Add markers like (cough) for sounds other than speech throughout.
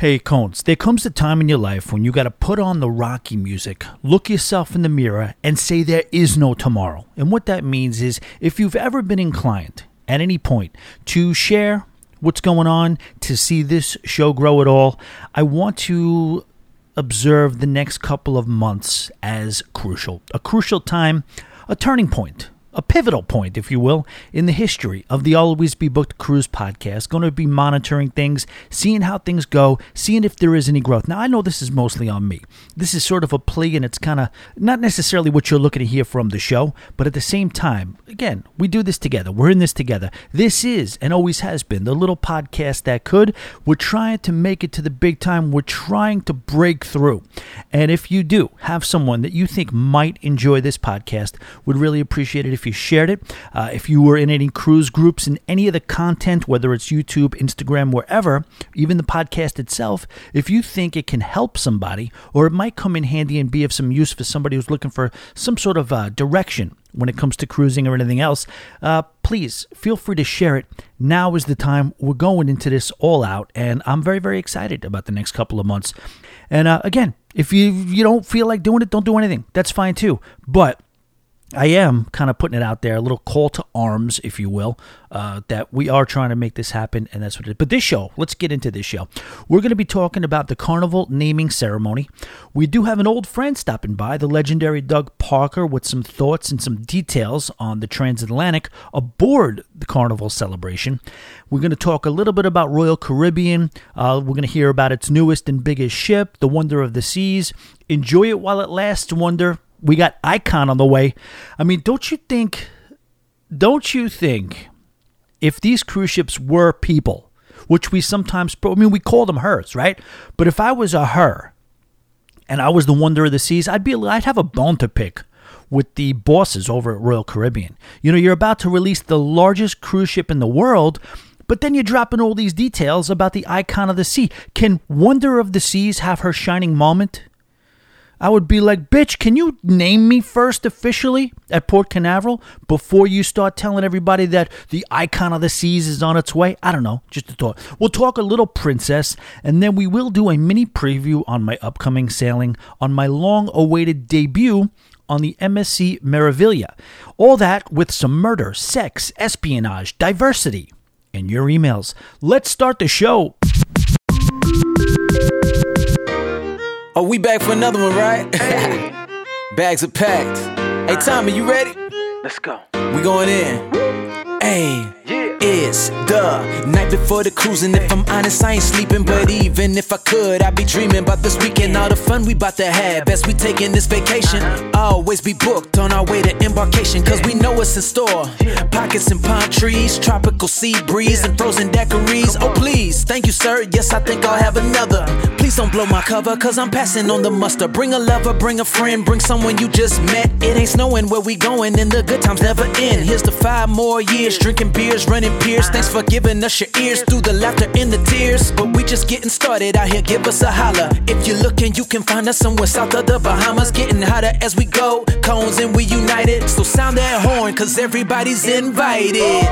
Hey, Cones, there comes a time in your life when you got to put on the Rocky music, look yourself in the mirror, and say there is no tomorrow. And what that means is if you've ever been inclined at any point to share what's going on, to see this show grow at all, I want to observe the next couple of months as crucial. A crucial time, a turning point a pivotal point, if you will, in the history of the Always Be Booked Cruise podcast. Going to be monitoring things, seeing how things go, seeing if there is any growth. Now, I know this is mostly on me. This is sort of a plea, and it's kind of not necessarily what you're looking to hear from the show, but at the same time, again, we do this together. We're in this together. This is and always has been the little podcast that could. We're trying to make it to the big time. We're trying to break through. And if you do have someone that you think might enjoy this podcast, would really appreciate it if you you shared it. Uh, if you were in any cruise groups and any of the content, whether it's YouTube, Instagram, wherever, even the podcast itself, if you think it can help somebody or it might come in handy and be of some use for somebody who's looking for some sort of uh, direction when it comes to cruising or anything else, uh, please feel free to share it. Now is the time. We're going into this all out, and I'm very, very excited about the next couple of months. And uh, again, if you you don't feel like doing it, don't do anything. That's fine too. But I am kind of putting it out there, a little call to arms, if you will, uh, that we are trying to make this happen, and that's what it is. But this show, let's get into this show. We're going to be talking about the carnival naming ceremony. We do have an old friend stopping by, the legendary Doug Parker, with some thoughts and some details on the transatlantic aboard the carnival celebration. We're going to talk a little bit about Royal Caribbean. Uh, we're going to hear about its newest and biggest ship, the Wonder of the Seas. Enjoy it while it lasts, Wonder we got Icon on the way. I mean, don't you think? Don't you think if these cruise ships were people, which we sometimes, I mean, we call them hers, right? But if I was a her, and I was the wonder of the seas, I'd be, I'd have a bone to pick with the bosses over at Royal Caribbean. You know, you're about to release the largest cruise ship in the world, but then you're dropping all these details about the icon of the sea. Can Wonder of the Seas have her shining moment? I would be like, bitch, can you name me first officially at Port Canaveral before you start telling everybody that the icon of the seas is on its way? I don't know, just a thought. We'll talk a little princess, and then we will do a mini preview on my upcoming sailing on my long awaited debut on the MSC Meraviglia. All that with some murder, sex, espionage, diversity, and your emails. Let's start the show. Oh, we back for another one, right? Hey. (laughs) Bags are packed. Hey, Tommy, you ready? Let's go. We going in. Hey. It's the night before the cruising. If I'm honest, I ain't sleeping. But even if I could, I'd be dreaming about this weekend. All the fun we about to have. Best we taking this vacation. Always be booked on our way to embarkation. Cause we know what's in store. Pockets and palm trees, tropical sea breeze, and frozen daiquiris. Oh, please. Thank you, sir. Yes, I think I'll have another. Please don't blow my cover, cause I'm passing on the muster. Bring a lover, bring a friend, bring someone you just met. It ain't snowing where we going, and the good times never end. Here's the five more years, drinking beers, running peers. Thanks for giving us your ears through the laughter and the tears. But we just getting started out here, give us a holler. If you're looking, you can find us somewhere south of the Bahamas. Getting hotter as we go, cones and we united. So sound that horn, cause everybody's invited.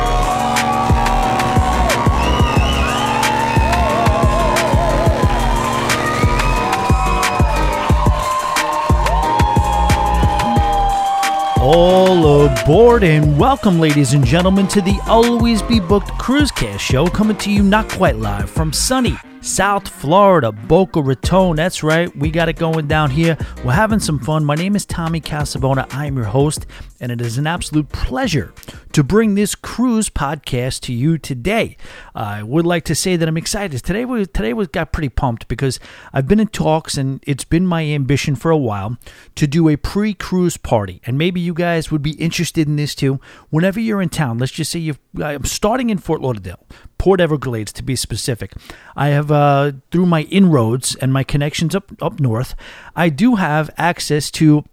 All aboard and welcome, ladies and gentlemen, to the Always Be Booked Cruisecast show, coming to you not quite live from sunny South Florida, Boca Raton. That's right, we got it going down here. We're having some fun. My name is Tommy Casabona. I am your host, and it is an absolute pleasure to bring this cruise podcast to you today. I would like to say that I'm excited. Today we today we got pretty pumped because I've been in talks and it's been my ambition for a while to do a pre-cruise party. And maybe you guys would be interested in this too. Whenever you're in town, let's just say you I'm starting in Fort Lauderdale, Port Everglades to be specific. I have uh, through my inroads and my connections up up north, I do have access to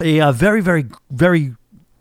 a, a very very very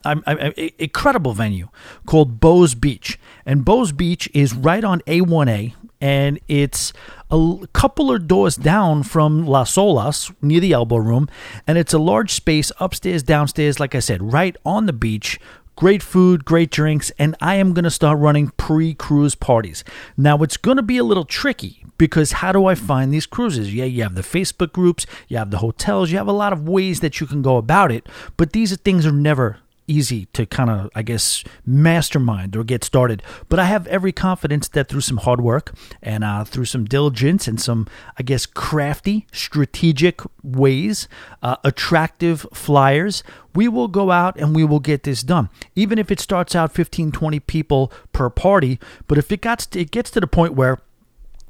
I'm, I'm, incredible venue called Bo's Beach. And Bo's Beach is right on A1A, and it's a couple of doors down from Las Olas near the elbow room. And it's a large space upstairs, downstairs, like I said, right on the beach. Great food, great drinks, and I am going to start running pre cruise parties. Now, it's going to be a little tricky because how do I find these cruises? Yeah, you have the Facebook groups, you have the hotels, you have a lot of ways that you can go about it, but these things are never easy to kind of, I guess, mastermind or get started. But I have every confidence that through some hard work and uh, through some diligence and some, I guess, crafty, strategic ways, uh, attractive flyers, we will go out and we will get this done. Even if it starts out 15, 20 people per party, but if it gets to, it gets to the point where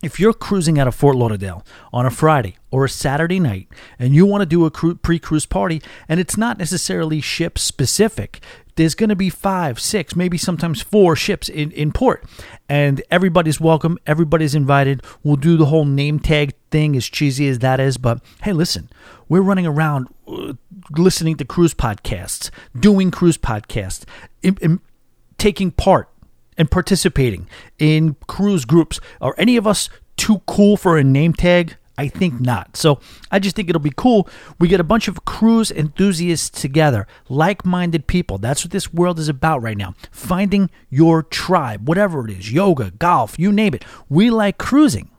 if you're cruising out of Fort Lauderdale on a Friday or a Saturday night and you want to do a pre cruise party, and it's not necessarily ship specific, there's going to be five, six, maybe sometimes four ships in, in port. And everybody's welcome, everybody's invited. We'll do the whole name tag thing, as cheesy as that is. But hey, listen, we're running around uh, listening to cruise podcasts, doing cruise podcasts, in, in, taking part and participating in cruise groups. Are any of us too cool for a name tag? I think not. So I just think it'll be cool. We get a bunch of cruise enthusiasts together, like minded people. That's what this world is about right now. Finding your tribe, whatever it is yoga, golf, you name it. We like cruising.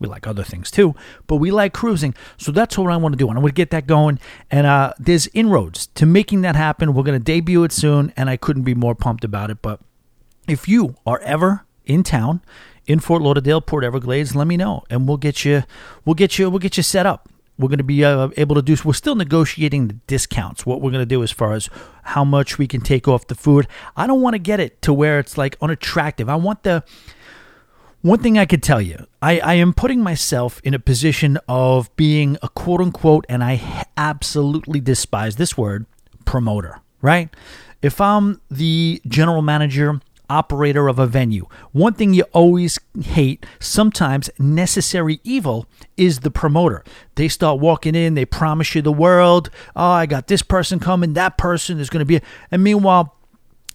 We like other things too, but we like cruising. So that's what I want to do. And I want to get that going. And uh, there's inroads to making that happen. We're going to debut it soon, and I couldn't be more pumped about it. But if you are ever in town in Fort Lauderdale, Port Everglades, let me know and we'll get you we'll get you we'll get you set up. We're going to be uh, able to do we're still negotiating the discounts. What we're going to do as far as how much we can take off the food. I don't want to get it to where it's like unattractive. I want the one thing I could tell you, I, I am putting myself in a position of being a quote unquote, and I absolutely despise this word, promoter, right? If I'm the general manager operator of a venue. One thing you always hate, sometimes necessary evil, is the promoter. They start walking in, they promise you the world. Oh, I got this person coming, that person is going to be. And meanwhile,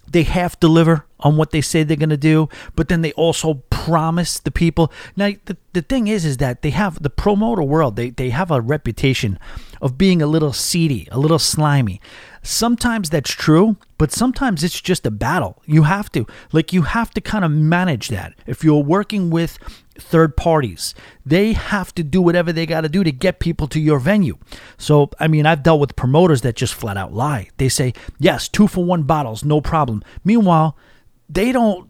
they half deliver on what they say they're going to do, but then they also promise the people. Now, the, the thing is, is that they have the promoter world, they, they have a reputation of being a little seedy, a little slimy. Sometimes that's true, but sometimes it's just a battle. You have to, like, you have to kind of manage that. If you're working with third parties, they have to do whatever they got to do to get people to your venue. So, I mean, I've dealt with promoters that just flat out lie. They say, yes, two for one bottles, no problem. Meanwhile, they don't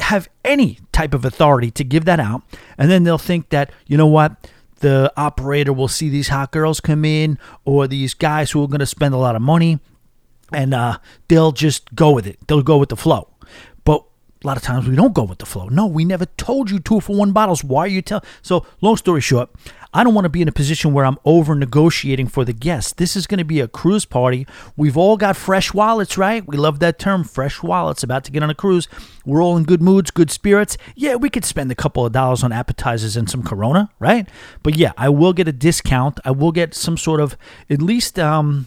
have any type of authority to give that out. And then they'll think that, you know what? The operator will see these hot girls come in or these guys who are going to spend a lot of money and uh, they'll just go with it. They'll go with the flow. A lot of times we don't go with the flow. No, we never told you two for one bottles. Why are you tell? So, long story short, I don't want to be in a position where I'm over negotiating for the guests. This is going to be a cruise party. We've all got fresh wallets, right? We love that term, fresh wallets, about to get on a cruise. We're all in good moods, good spirits. Yeah, we could spend a couple of dollars on appetizers and some Corona, right? But yeah, I will get a discount. I will get some sort of, at least, um,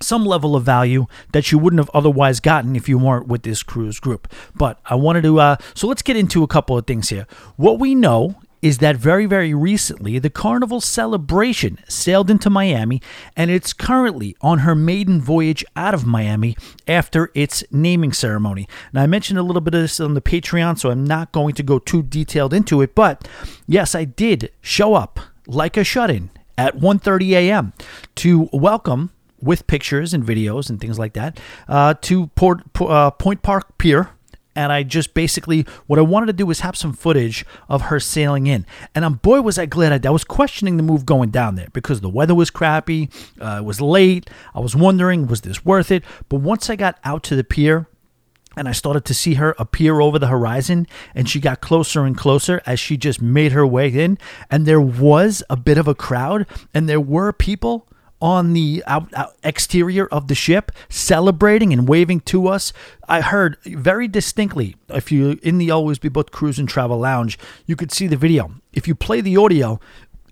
some level of value that you wouldn't have otherwise gotten if you weren't with this cruise group. But I wanted to, uh, so let's get into a couple of things here. What we know is that very, very recently the Carnival Celebration sailed into Miami and it's currently on her maiden voyage out of Miami after its naming ceremony. Now, I mentioned a little bit of this on the Patreon, so I'm not going to go too detailed into it, but yes, I did show up like a shut in at 1.30 a.m. to welcome with pictures and videos and things like that uh, to Port, uh, Point Park Pier and I just basically what I wanted to do was have some footage of her sailing in. And um, boy, was I glad I did. I was questioning the move going down there because the weather was crappy, uh, it was late. I was wondering, was this worth it? But once I got out to the pier, and I started to see her appear over the horizon, and she got closer and closer as she just made her way in. And there was a bit of a crowd, and there were people on the out, out exterior of the ship celebrating and waving to us. I heard very distinctly, if you in the Always Be Booked Cruise and Travel Lounge, you could see the video. If you play the audio,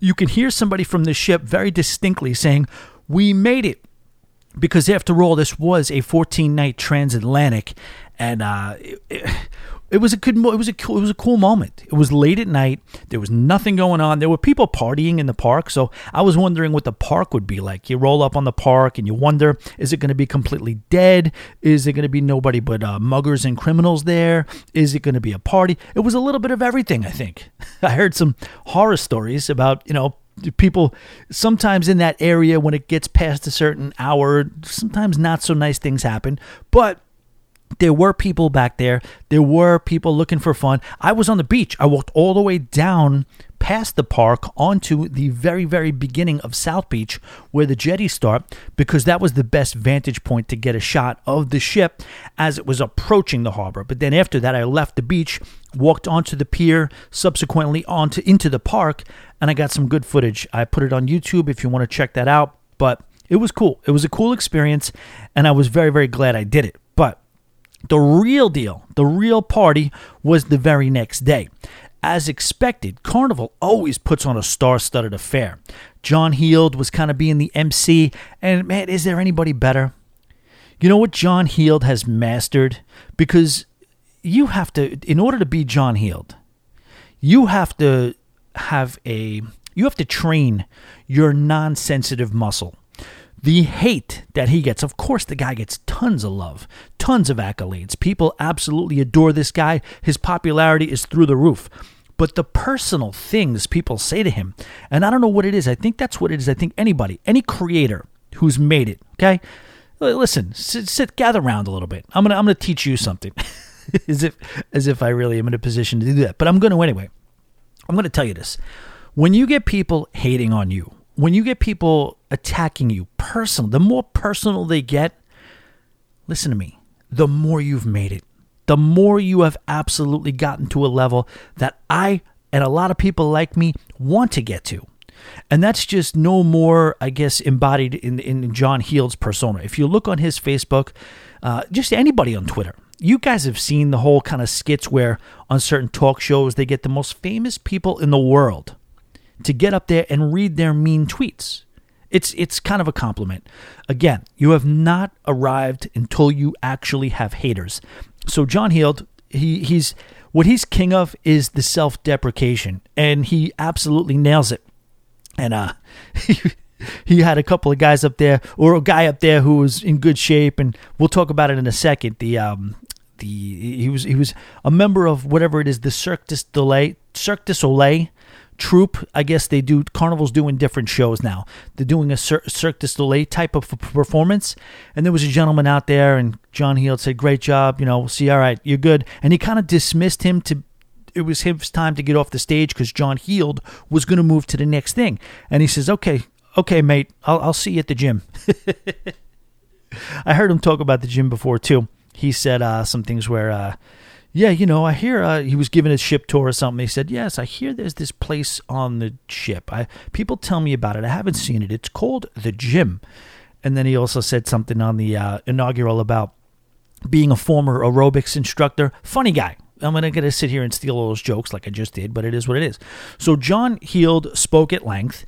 you can hear somebody from the ship very distinctly saying, We made it. Because after all, this was a 14 night transatlantic. And uh, it, it was a good it was a cool, it was a cool moment. It was late at night. There was nothing going on. There were people partying in the park, so I was wondering what the park would be like. You roll up on the park and you wonder, is it going to be completely dead? Is it going to be nobody but uh, muggers and criminals there? Is it going to be a party? It was a little bit of everything, I think. (laughs) I heard some horror stories about, you know, people sometimes in that area when it gets past a certain hour, sometimes not so nice things happen, but there were people back there. There were people looking for fun. I was on the beach. I walked all the way down past the park onto the very, very beginning of South Beach where the jetties start because that was the best vantage point to get a shot of the ship as it was approaching the harbor. But then after that, I left the beach, walked onto the pier, subsequently onto into the park, and I got some good footage. I put it on YouTube if you want to check that out. But it was cool. It was a cool experience, and I was very, very glad I did it. The real deal, the real party, was the very next day. As expected, Carnival always puts on a star studded affair. John Heald was kind of being the MC, and man, is there anybody better? You know what John Heald has mastered? Because you have to, in order to be John Heald, you have to have a, you have to train your non sensitive muscle the hate that he gets. Of course, the guy gets tons of love, tons of accolades. People absolutely adore this guy. His popularity is through the roof. But the personal things people say to him, and I don't know what it is. I think that's what it is. I think anybody, any creator who's made it, okay? Listen, sit, sit gather around a little bit. I'm gonna, I'm gonna teach you something, (laughs) as if, as if I really am in a position to do that. But I'm gonna anyway. I'm gonna tell you this: when you get people hating on you, when you get people attacking you personal, the more personal they get, listen to me, the more you've made it. The more you have absolutely gotten to a level that I and a lot of people like me want to get to. And that's just no more, I guess, embodied in, in John Heald's persona. If you look on his Facebook, uh, just anybody on Twitter, you guys have seen the whole kind of skits where on certain talk shows they get the most famous people in the world to get up there and read their mean tweets. It's it's kind of a compliment. Again, you have not arrived until you actually have haters. So John Heald, he he's what he's king of is the self-deprecation, and he absolutely nails it. And uh, (laughs) he, had a couple of guys up there, or a guy up there who was in good shape, and we'll talk about it in a second. The um, the he was he was a member of whatever it is, the Cirque du Soleil, Cirque du Soleil troupe. I guess they do Carnival's doing different shows now. They're doing a Cir- Cirque du Soleil type of performance, and there was a gentleman out there, and John Heald said, "Great job, you know, we'll see. All right, you're good." And he kind of dismissed him to. It was his time to get off the stage because John Heald was going to move to the next thing, and he says, "Okay, okay, mate, I'll, I'll see you at the gym." (laughs) I heard him talk about the gym before too. He said uh, some things where. Uh, yeah, you know, I hear uh, he was given a ship tour or something. He said, "Yes, I hear there's this place on the ship. I people tell me about it. I haven't seen it. It's called the Gym." And then he also said something on the uh, inaugural about being a former aerobics instructor. Funny guy. I'm not going to sit here and steal all those jokes like I just did, but it is what it is. So John Heald spoke at length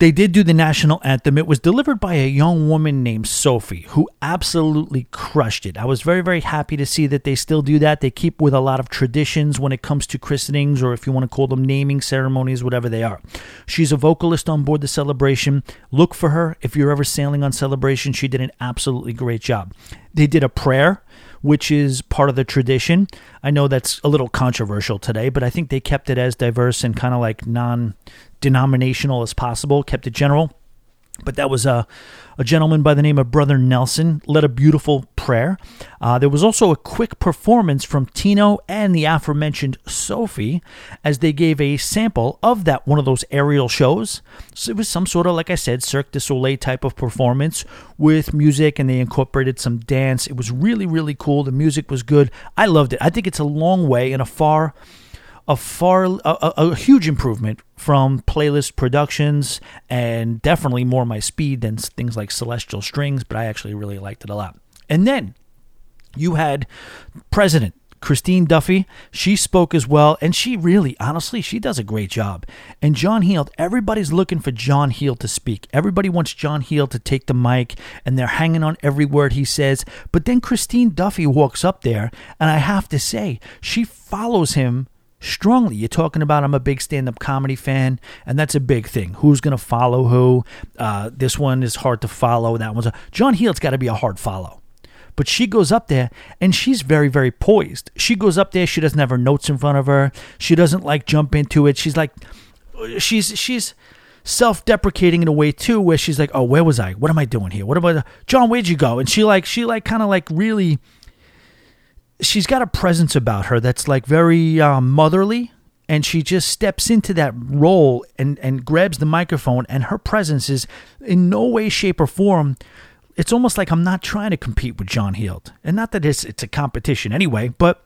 they did do the national anthem. It was delivered by a young woman named Sophie, who absolutely crushed it. I was very, very happy to see that they still do that. They keep with a lot of traditions when it comes to christenings, or if you want to call them naming ceremonies, whatever they are. She's a vocalist on board the celebration. Look for her if you're ever sailing on celebration. She did an absolutely great job. They did a prayer which is part of the tradition. I know that's a little controversial today, but I think they kept it as diverse and kind of like non denominational as possible, kept it general. But that was a, a gentleman by the name of Brother Nelson, led a beautiful prayer. Uh, there was also a quick performance from Tino and the aforementioned Sophie as they gave a sample of that one of those aerial shows. So it was some sort of, like I said, Cirque du Soleil type of performance with music, and they incorporated some dance. It was really, really cool. The music was good. I loved it. I think it's a long way and a far a far a, a, a, huge improvement from playlist productions and definitely more my speed than things like celestial strings but i actually really liked it a lot and then you had president Christine Duffy, she spoke as well, and she really, honestly, she does a great job. And John Heald, everybody's looking for John Heald to speak. Everybody wants John Heald to take the mic, and they're hanging on every word he says. But then Christine Duffy walks up there, and I have to say, she follows him strongly. You're talking about I'm a big stand-up comedy fan, and that's a big thing. Who's going to follow who? Uh, this one is hard to follow. That one's a, John Heald's got to be a hard follow. But she goes up there and she's very, very poised. She goes up there. She doesn't have her notes in front of her. She doesn't like jump into it. She's like, she's she's self-deprecating in a way too, where she's like, oh, where was I? What am I doing here? What about John? Where'd you go? And she like she like kind of like really she's got a presence about her that's like very um, motherly and she just steps into that role and, and grabs the microphone and her presence is in no way shape or form it's almost like i'm not trying to compete with john heald and not that it's, it's a competition anyway but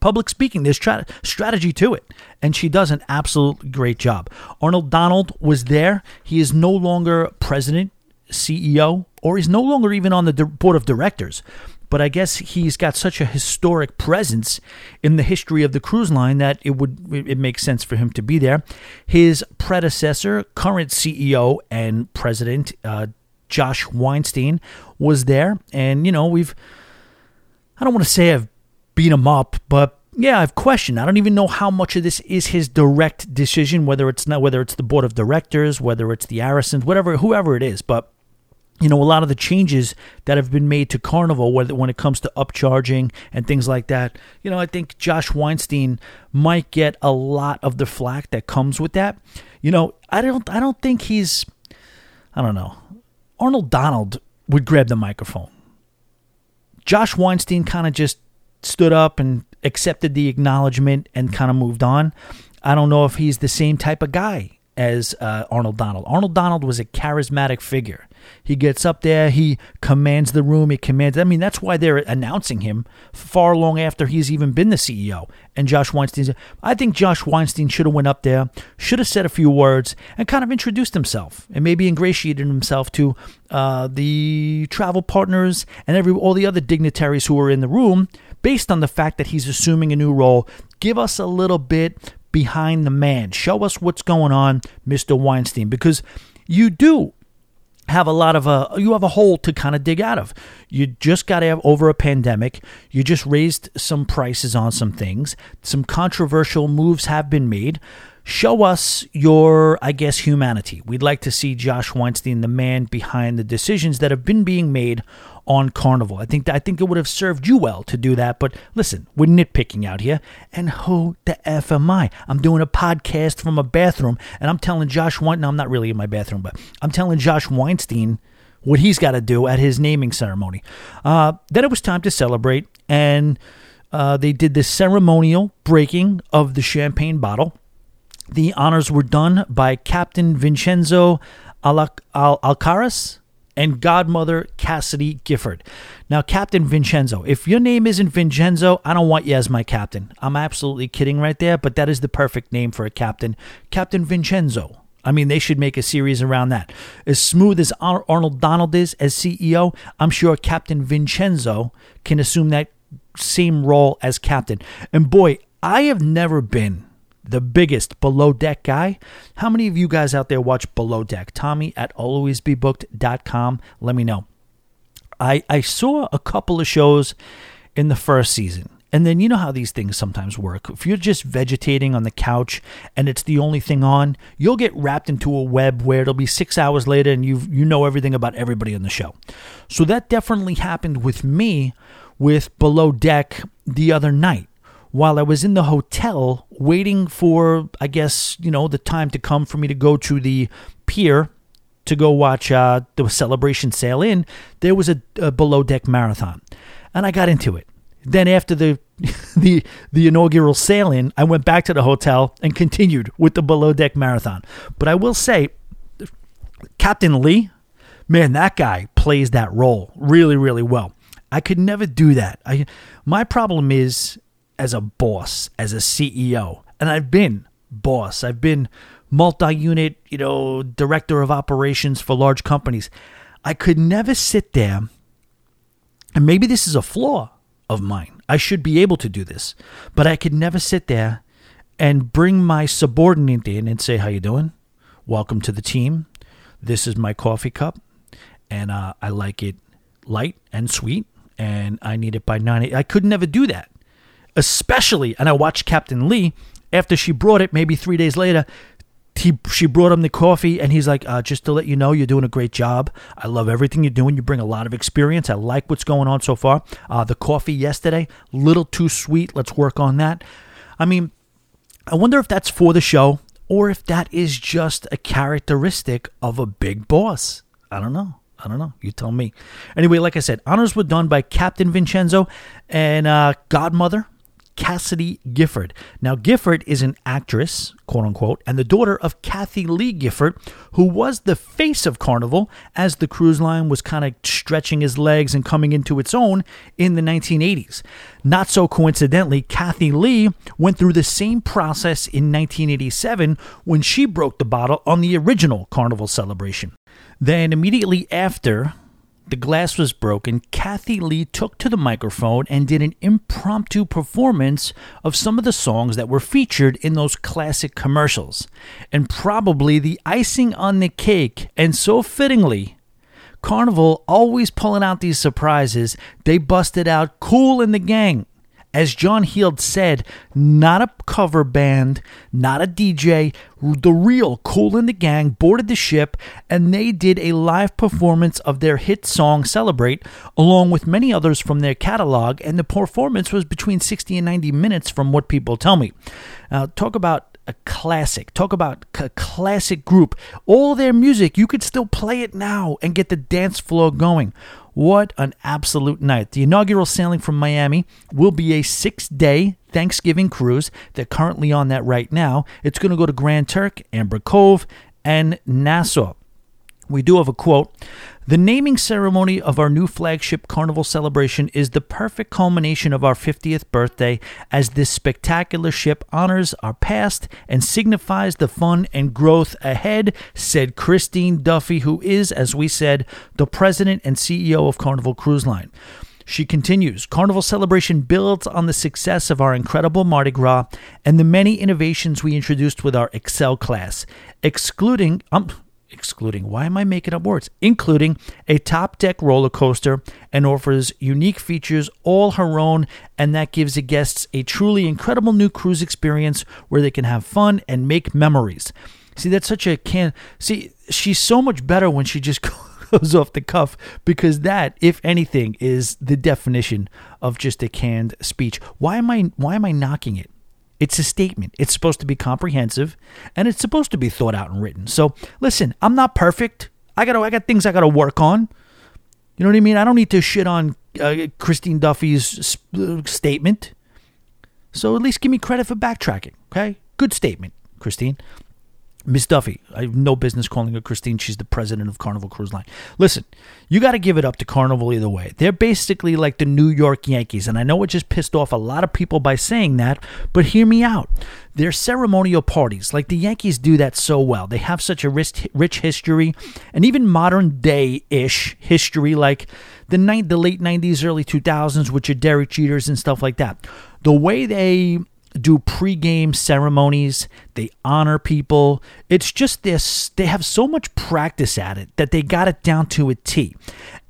public speaking there's tra- strategy to it. And she does an absolute great job. Arnold donald was there. He is no longer president ceo or he's no longer even on the board of directors. But I guess he's got such a historic presence in the history of the cruise line that it would it makes sense for him to be there. His predecessor, current CEO and president uh, Josh Weinstein, was there, and you know we've I don't want to say I've beat him up, but yeah, I've questioned. I don't even know how much of this is his direct decision, whether it's not whether it's the board of directors, whether it's the Arisons, whatever, whoever it is, but you know, a lot of the changes that have been made to Carnival, whether when it comes to upcharging and things like that, you know, I think Josh Weinstein might get a lot of the flack that comes with that. You know, I don't, I don't think he's, I don't know, Arnold Donald would grab the microphone. Josh Weinstein kind of just stood up and accepted the acknowledgement and kind of moved on. I don't know if he's the same type of guy as uh, Arnold Donald. Arnold Donald was a charismatic figure. He gets up there, he commands the room, he commands. I mean, that's why they're announcing him far long after he's even been the CEO. And Josh Weinstein, I think Josh Weinstein should have went up there, should have said a few words, and kind of introduced himself, and maybe ingratiated himself to uh, the travel partners and every all the other dignitaries who were in the room, based on the fact that he's assuming a new role. Give us a little bit behind the man. Show us what's going on, Mr. Weinstein, because you do have a lot of a you have a hole to kind of dig out of. You just got to have over a pandemic. You just raised some prices on some things. Some controversial moves have been made. Show us your, I guess, humanity. We'd like to see Josh Weinstein, the man behind the decisions that have been being made on Carnival. I think I think it would have served you well to do that. But listen, we're nitpicking out here. And who the f am I? I'm doing a podcast from a bathroom, and I'm telling Josh Weinstein. No, I'm not really in my bathroom, but I'm telling Josh Weinstein what he's got to do at his naming ceremony. Uh, then it was time to celebrate, and uh, they did this ceremonial breaking of the champagne bottle. The honors were done by Captain Vincenzo Alcaraz and godmother Cassidy Gifford. Now, Captain Vincenzo, if your name isn't Vincenzo, I don't want you as my captain. I'm absolutely kidding right there, but that is the perfect name for a captain. Captain Vincenzo. I mean, they should make a series around that. As smooth as Arnold Donald is as CEO, I'm sure Captain Vincenzo can assume that same role as captain. And boy, I have never been the biggest below deck guy. How many of you guys out there watch Below Deck? Tommy at alwaysbebooked.com. Let me know. I, I saw a couple of shows in the first season. And then you know how these things sometimes work. If you're just vegetating on the couch and it's the only thing on, you'll get wrapped into a web where it'll be six hours later and you you know everything about everybody on the show. So that definitely happened with me with Below Deck the other night while I was in the hotel waiting for, I guess, you know, the time to come for me to go to the pier to go watch uh, the celebration sail in, there was a, a below deck marathon. And I got into it. Then after the (laughs) the the inaugural sail in, I went back to the hotel and continued with the below deck marathon. But I will say, Captain Lee, man, that guy plays that role really, really well. I could never do that. I my problem is as a boss, as a CEO. And I've been boss. I've been multi-unit, you know, director of operations for large companies. I could never sit there and maybe this is a flaw of mine. I should be able to do this, but I could never sit there and bring my subordinate in and say, "How you doing? Welcome to the team. This is my coffee cup, and uh, I like it light and sweet, and I need it by nine. I could never do that, especially. And I watched Captain Lee after she brought it. Maybe three days later, he she brought him the coffee and he's like uh, just to let you know you're doing a great job i love everything you're doing you bring a lot of experience i like what's going on so far uh, the coffee yesterday little too sweet let's work on that i mean i wonder if that's for the show or if that is just a characteristic of a big boss i don't know I don't know. You tell me. Anyway, like I said, honors were done by Captain Vincenzo and uh, Godmother Cassidy Gifford. Now, Gifford is an actress, quote unquote, and the daughter of Kathie Lee Gifford, who was the face of Carnival as the cruise line was kind of stretching his legs and coming into its own in the 1980s. Not so coincidentally, Kathy Lee went through the same process in 1987 when she broke the bottle on the original Carnival celebration. Then, immediately after the glass was broken, Kathie Lee took to the microphone and did an impromptu performance of some of the songs that were featured in those classic commercials. And probably the icing on the cake, and so fittingly, Carnival always pulling out these surprises, they busted out Kool and the Gang as John Heald said, not a cover band, not a DJ, the real Kool and the Gang boarded the ship and they did a live performance of their hit song Celebrate, along with many others from their catalog, and the performance was between 60 and 90 minutes from what people tell me. Now, talk about a classic. Talk about a classic group. All their music, you could still play it now and get the dance floor going. What an absolute night. The inaugural sailing from Miami will be a six day Thanksgiving cruise. They're currently on that right now. It's going to go to Grand Turk, Amber Cove, and Nassau. We do have a quote the naming ceremony of our new flagship carnival celebration is the perfect culmination of our 50th birthday as this spectacular ship honors our past and signifies the fun and growth ahead, said Christine Duffy, who is, as we said, the president and CEO of Carnival Cruise Line. She continues Carnival Celebration builds on the success of our incredible Mardi Gras and the many innovations we introduced with our Excel class, excluding. Um, excluding, why am I making up words? Including a top deck roller coaster and offers unique features all her own, and that gives the guests a truly incredible new cruise experience where they can have fun and make memories. See, that's such a can. See, she's so much better when she just (laughs) goes off the cuff because that, if anything, is the definition of just a canned speech. Why am I? Why am I knocking it? It's a statement. It's supposed to be comprehensive and it's supposed to be thought out and written. So, listen, I'm not perfect. I got I got things I got to work on. You know what I mean? I don't need to shit on uh, Christine Duffy's uh, statement. So at least give me credit for backtracking, okay? Good statement, Christine. Miss Duffy, I have no business calling her Christine. She's the president of Carnival Cruise Line. Listen, you got to give it up to Carnival either way. They're basically like the New York Yankees, and I know it just pissed off a lot of people by saying that, but hear me out. They're ceremonial parties, like the Yankees do that so well. They have such a rich, history, and even modern day ish history, like the, the late 90s, early 2000s, with your Derek Jeters and stuff like that. The way they do pregame ceremonies. They honor people. It's just this, they have so much practice at it that they got it down to a T.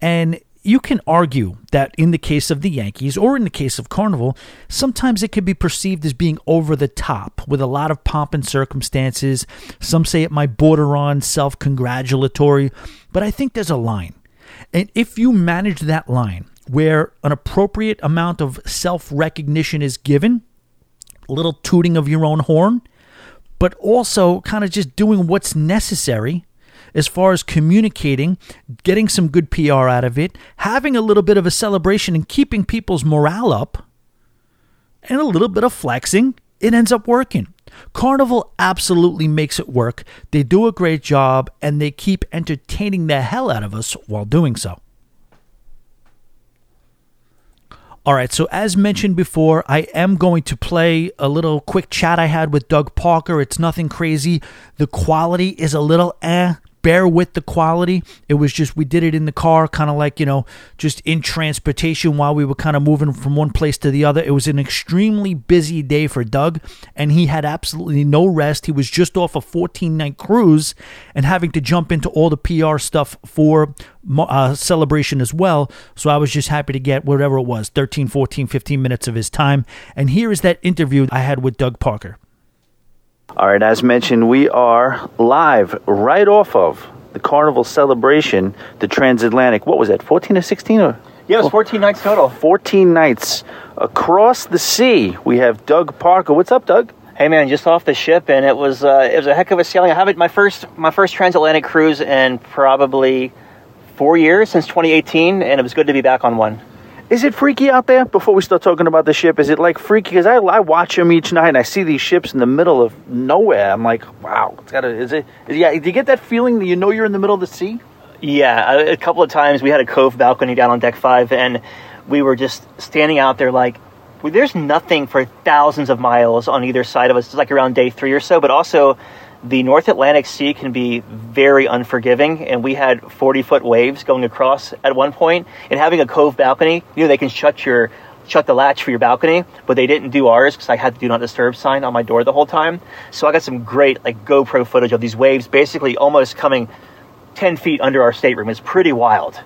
And you can argue that in the case of the Yankees or in the case of Carnival, sometimes it could be perceived as being over the top with a lot of pomp and circumstances. Some say it might border on self congratulatory, but I think there's a line. And if you manage that line where an appropriate amount of self recognition is given, little tooting of your own horn, but also kind of just doing what's necessary as far as communicating, getting some good PR out of it, having a little bit of a celebration and keeping people's morale up, and a little bit of flexing, it ends up working. Carnival absolutely makes it work. They do a great job and they keep entertaining the hell out of us while doing so. All right, so as mentioned before, I am going to play a little quick chat I had with Doug Parker. It's nothing crazy. The quality is a little eh, bear with the quality. It was just we did it in the car, kind of like you know, just in transportation while we were kind of moving from one place to the other. It was an extremely busy day for Doug, and he had absolutely no rest. He was just off a 14 night cruise and having to jump into all the PR stuff for uh, celebration as well. So I was just happy to get whatever it was 13, 14, 15 minutes of his time. And here is that interview I had with Doug Parker. All right, as mentioned, we are live right off of the Carnival celebration, the transatlantic. What was that, 14 or 16? Or? Yeah, it was 14 nights total. 14 nights across the sea. We have Doug Parker. What's up, Doug? Hey man, just off the ship, and it was uh, it was a heck of a sailing. I have it my first my first transatlantic cruise in probably four years since 2018, and it was good to be back on one. Is it freaky out there? Before we start talking about the ship, is it like freaky? Because I, I watch them each night, and I see these ships in the middle of nowhere. I'm like, wow, it's got to. Is it? Yeah. Do you get that feeling that you know you're in the middle of the sea? Yeah, a, a couple of times we had a cove balcony down on deck five, and we were just standing out there like, there's nothing for thousands of miles on either side of us. It's like around day three or so, but also the North Atlantic Sea can be very unforgiving, and we had 40 foot waves going across at one point. And having a cove balcony, you know, they can shut your shut the latch for your balcony, but they didn't do ours because I had the do not disturb sign on my door the whole time. So I got some great like GoPro footage of these waves basically almost coming 10 feet under our stateroom. It's pretty wild.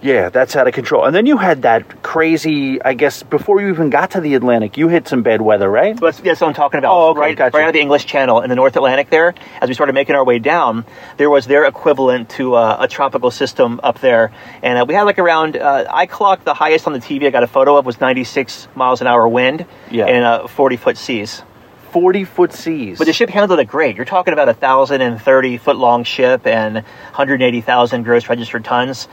Yeah, that's out of control. And then you had that crazy, I guess, before you even got to the Atlantic, you hit some bad weather, right? That's, that's what I'm talking about. Oh, okay, right, gotcha. right out of the English Channel in the North Atlantic there, as we started making our way down, there was their equivalent to uh, a tropical system up there. And uh, we had like around, uh, I clocked the highest on the TV I got a photo of was 96 miles an hour wind Yeah. and uh, 40 foot seas. 40 foot seas. But the ship handled it great. You're talking about a thousand and thirty foot long ship and 180,000 gross registered tons.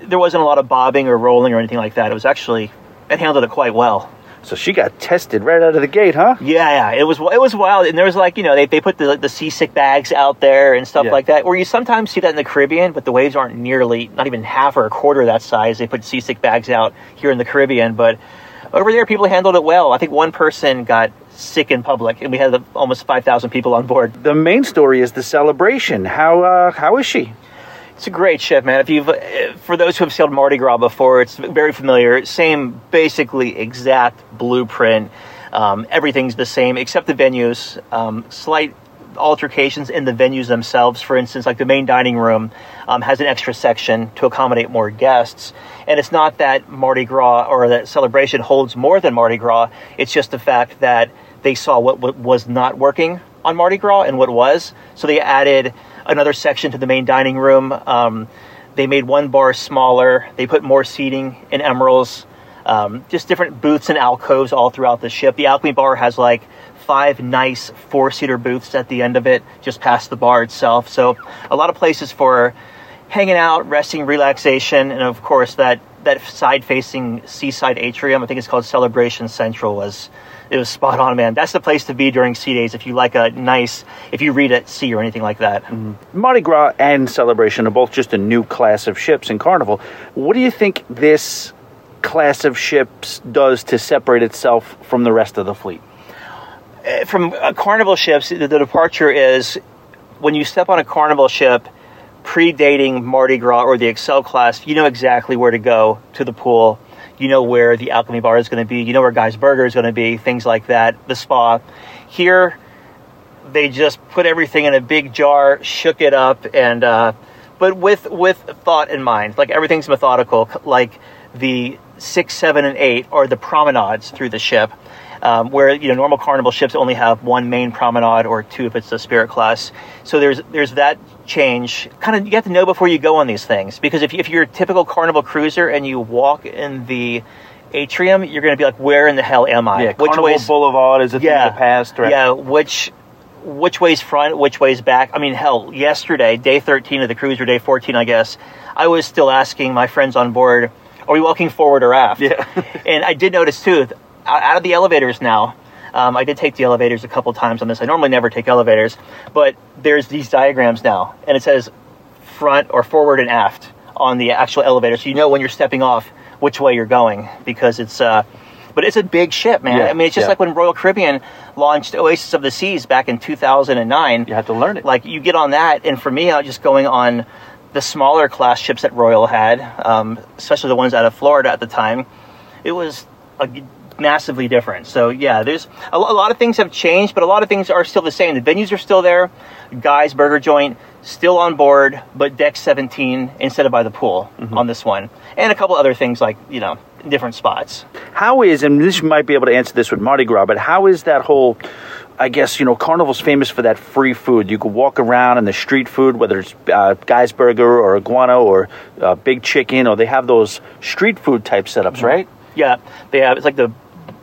There wasn't a lot of bobbing or rolling or anything like that. It was actually it handled it quite well. so she got tested right out of the gate, huh? Yeah, yeah, it was it was wild, and there was like you know they, they put the the seasick bags out there and stuff Yeah. like that. Where you sometimes see that in the Caribbean, but the waves aren't nearly not even half or a quarter that size. They put seasick bags out here in the Caribbean, but over there people handled it well. I think one person got sick in public, and we had almost five thousand people on board. The main story is the celebration. How uh, how is she? It's a great ship, man. If you've, uh, for those who have sailed Mardi Gras before, it's very familiar. Same, basically exact blueprint. Um, everything's the same except the venues. Um, slight altercations in the venues themselves. For instance, like the main dining room um, has an extra section to accommodate more guests. And it's not that Mardi Gras or that celebration holds more than Mardi Gras. It's just the fact that they saw what, what was not working on Mardi Gras and what was. So they added another section to the main dining room. Um, they made one bar smaller. They put more seating in Emeril's. Um, just different booths and alcoves all throughout the ship. The Alchemy Bar has like five nice four-seater booths at the end of it, just past the bar itself. So a lot of places for hanging out, resting, relaxation, and of course that that side-facing seaside atrium. I think it's called Celebration Central. Was it was spot on, man. That's the place to be during sea days if you like a nice, if you read at sea or anything like that. Mardi Gras and Celebration are both just a new class of ships in Carnival. What do you think this class of ships does to separate itself from the rest of the fleet? from uh, carnival ships, the, the departure is when you step on a carnival ship predating Mardi Gras or the Excel class, you know exactly where to go to the pool. You know where the Alchemy Bar is going to be. You know where Guy's Burger is going to be. Things like that. The spa. Here, they just put everything in a big jar, shook it up, and uh, but with with thought in mind. Like everything's methodical. Like the six, seven, and eight are the promenades through the ship. Um, where you know normal carnival ships only have one main promenade or two if it's the spirit class. So there's there's that change. Kind of you have to know before you go on these things because if, if you're a typical carnival cruiser and you walk in the atrium, you're going to be like, where in the hell am I? Yeah, Carnival way's- Boulevard is a thing yeah, of the past, right? Yeah, which which way's front, which way's back? I mean, hell, yesterday, day 13 of the cruise, or day 14, I guess, I was still asking my friends on board, are we walking forward or aft? Yeah. and I did notice too, out of the elevators now. Um, I did take the elevators a couple times on this. I normally never take elevators, but there's these diagrams now, and it says front or forward and aft on the actual elevator, so you know when you're stepping off which way you're going because it's. Uh, but it's a big ship, man. Yeah, I mean, it's just yeah. like when Royal Caribbean launched Oasis of the Seas back in 2009. You have to learn it. Like you get on that, and for me, I was just going on the smaller class ships that Royal had, um, especially the ones out of Florida at the time. It was a, massively different. So yeah, there's a, a lot of things have changed, but a lot of things are still the same. The venues are still there. Guys Burger Joint still on board, but deck 17 instead of by the pool on this one, and a couple other things like you know different spots. How is, and this might be able to answer this with Mardi Gras, but how is that whole, I guess, you know, Carnival's famous for that free food. You could walk around and the street food, whether it's uh, Guy's Burger or Iguana or uh, Big Chicken, or they have those street food type setups, right? Yeah, they have it's like the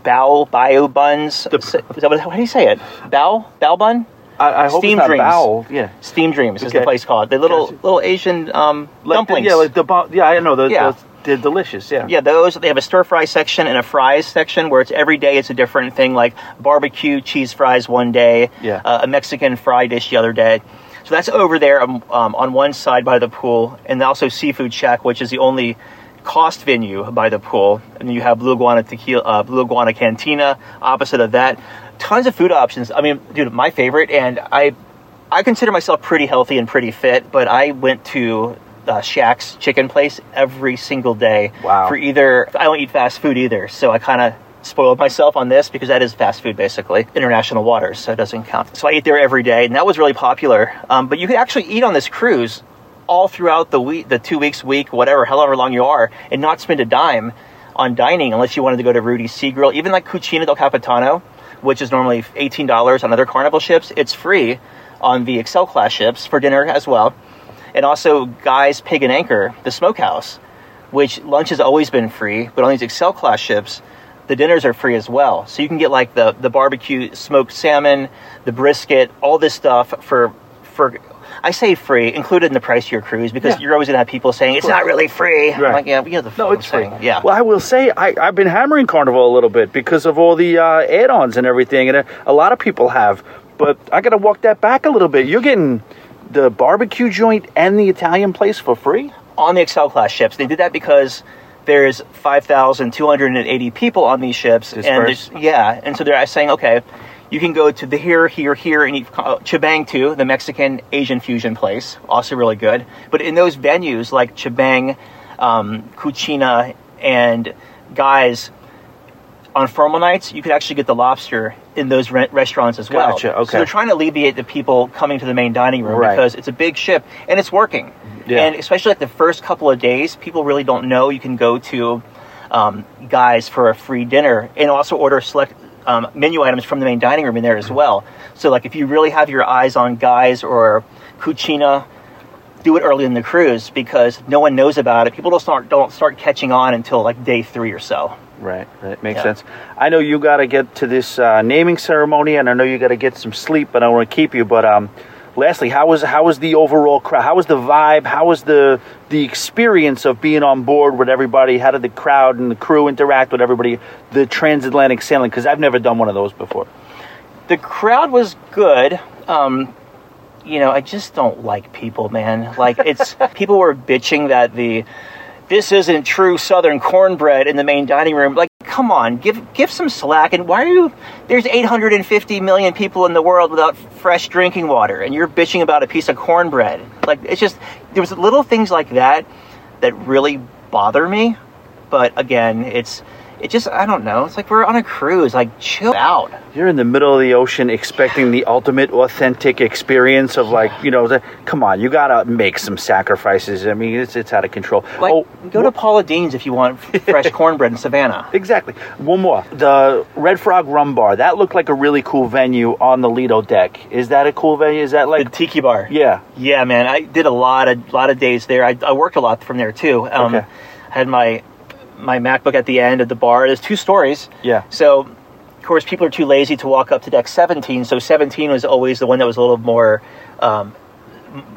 bao bio buns. is that what, how do you say it? Bao bao bun. I, I hope Steam Dreams. Bao. Yeah. Steam Dreams is Okay. the place called. The little little Asian um, Like the- dumplings. yeah, like the, bo- yeah, I know. The, Yeah. the- they're delicious, yeah. Yeah, those they have a stir fry section and a fries section where it's every day it's a different thing, like barbecue cheese fries one day, Yeah. uh, a Mexican fry dish the other day. So that's over there um, um, on one side by the pool, and also Seafood Shack, which is the only cost venue by the pool. And you have Blue Iguana Tequila, uh, Blue Iguana Cantina opposite of that. Tons of food options. I mean, dude, my favorite, and I I consider myself pretty healthy and pretty fit, but I went to uh, Shaq's chicken place every single day Wow. for either. I don't eat fast food either, so I kind of spoiled myself on this because that is fast food basically. International waters, so it doesn't count. So I eat there every day, and that was really popular. Um, but you could actually eat on this cruise all throughout the week, the two weeks, week, whatever, however long you are, and not spend a dime on dining unless you wanted to go to Rudi's Seagrill. Even like Cucina del Capitano, which is normally eighteen dollars on other Carnival ships, it's free on the Excel class ships for dinner as well. And also Guy's Pig and Anchor, the smokehouse, which lunch has always been free, but on these Excel class ships, the dinners are free as well. So you can get like the the barbecue smoked salmon, the brisket, all this stuff for for I say free, included in the price of your cruise because Yeah. you're always gonna have people saying it's not really free. I'm Right. like, yeah, you know the No, it's I'm free. Yeah. Well, I will say I, I've been hammering Carnival a little bit because of all the uh, add-ons and everything, and a, a lot of people have. But I got to walk that back a little bit. You're getting the barbecue joint and the Italian place for free. on the Excel class ships. They did that because there's 5,280 people on these ships, and Dispersed. there's, yeah, and so they're saying, okay, you can go to the here, here, here, and eat Chibang too, the Mexican Asian fusion place, also really good. But in those venues like Chibang, um, Cucina, and Guys, on formal nights, you could actually get the lobster in those re- restaurants as well. Gotcha, okay. So they're trying to alleviate the people coming to the main dining room Right. because it's a big ship and it's working. Yeah. And especially like the first couple of days, people really don't know you can go to um, Guys for a free dinner and also order select um, menu items from the main dining room in there as well. So like if you really have your eyes on Guys or Cucina, do it early in the cruise because no one knows about it. People don't start don't start catching on until like day three or so. Right, that makes Yeah. sense. I know you got to get to this uh, naming ceremony, and I know you got to get some sleep. But I want to keep you. But um, lastly, how was how was the overall crowd? How was the vibe? How was the the experience of being on board with everybody? How did the crowd and the crew interact with everybody? The transatlantic sailing, because I've never done one of those before. the crowd was good. Um, you know, I just don't like people, man. Like it's (laughs) people were bitching that the this isn't true Southern cornbread in the main dining room. Like, come on, give give some slack. And why are you? There's 850 million people in the world without fresh drinking water, and you're bitching about a piece of cornbread. Like, it's just there was little things like that that really bother me. But again, it's it just I don't know. It's like we're on a cruise. Like, chill out. You're in the middle of the ocean expecting the ultimate authentic experience of like, you know, the, come on, you got to make some sacrifices. I mean, it's, it's out of control. Like, oh, go to Paula Deen's if you want (laughs) fresh cornbread in Savannah. Exactly. One more. The Red Frog Rum Bar. That looked like a really cool venue on the Lido deck. Is that a cool venue? Is that like The Tiki Bar. Yeah. Yeah, man. I did a lot of lot of days there. I, I worked a lot from there too. Um, Okay. Had my my MacBook at the end of the bar. There's two stories. Yeah. So, of course, people are too lazy to walk up to deck 17. So 17 was always the one that was a little more. Um,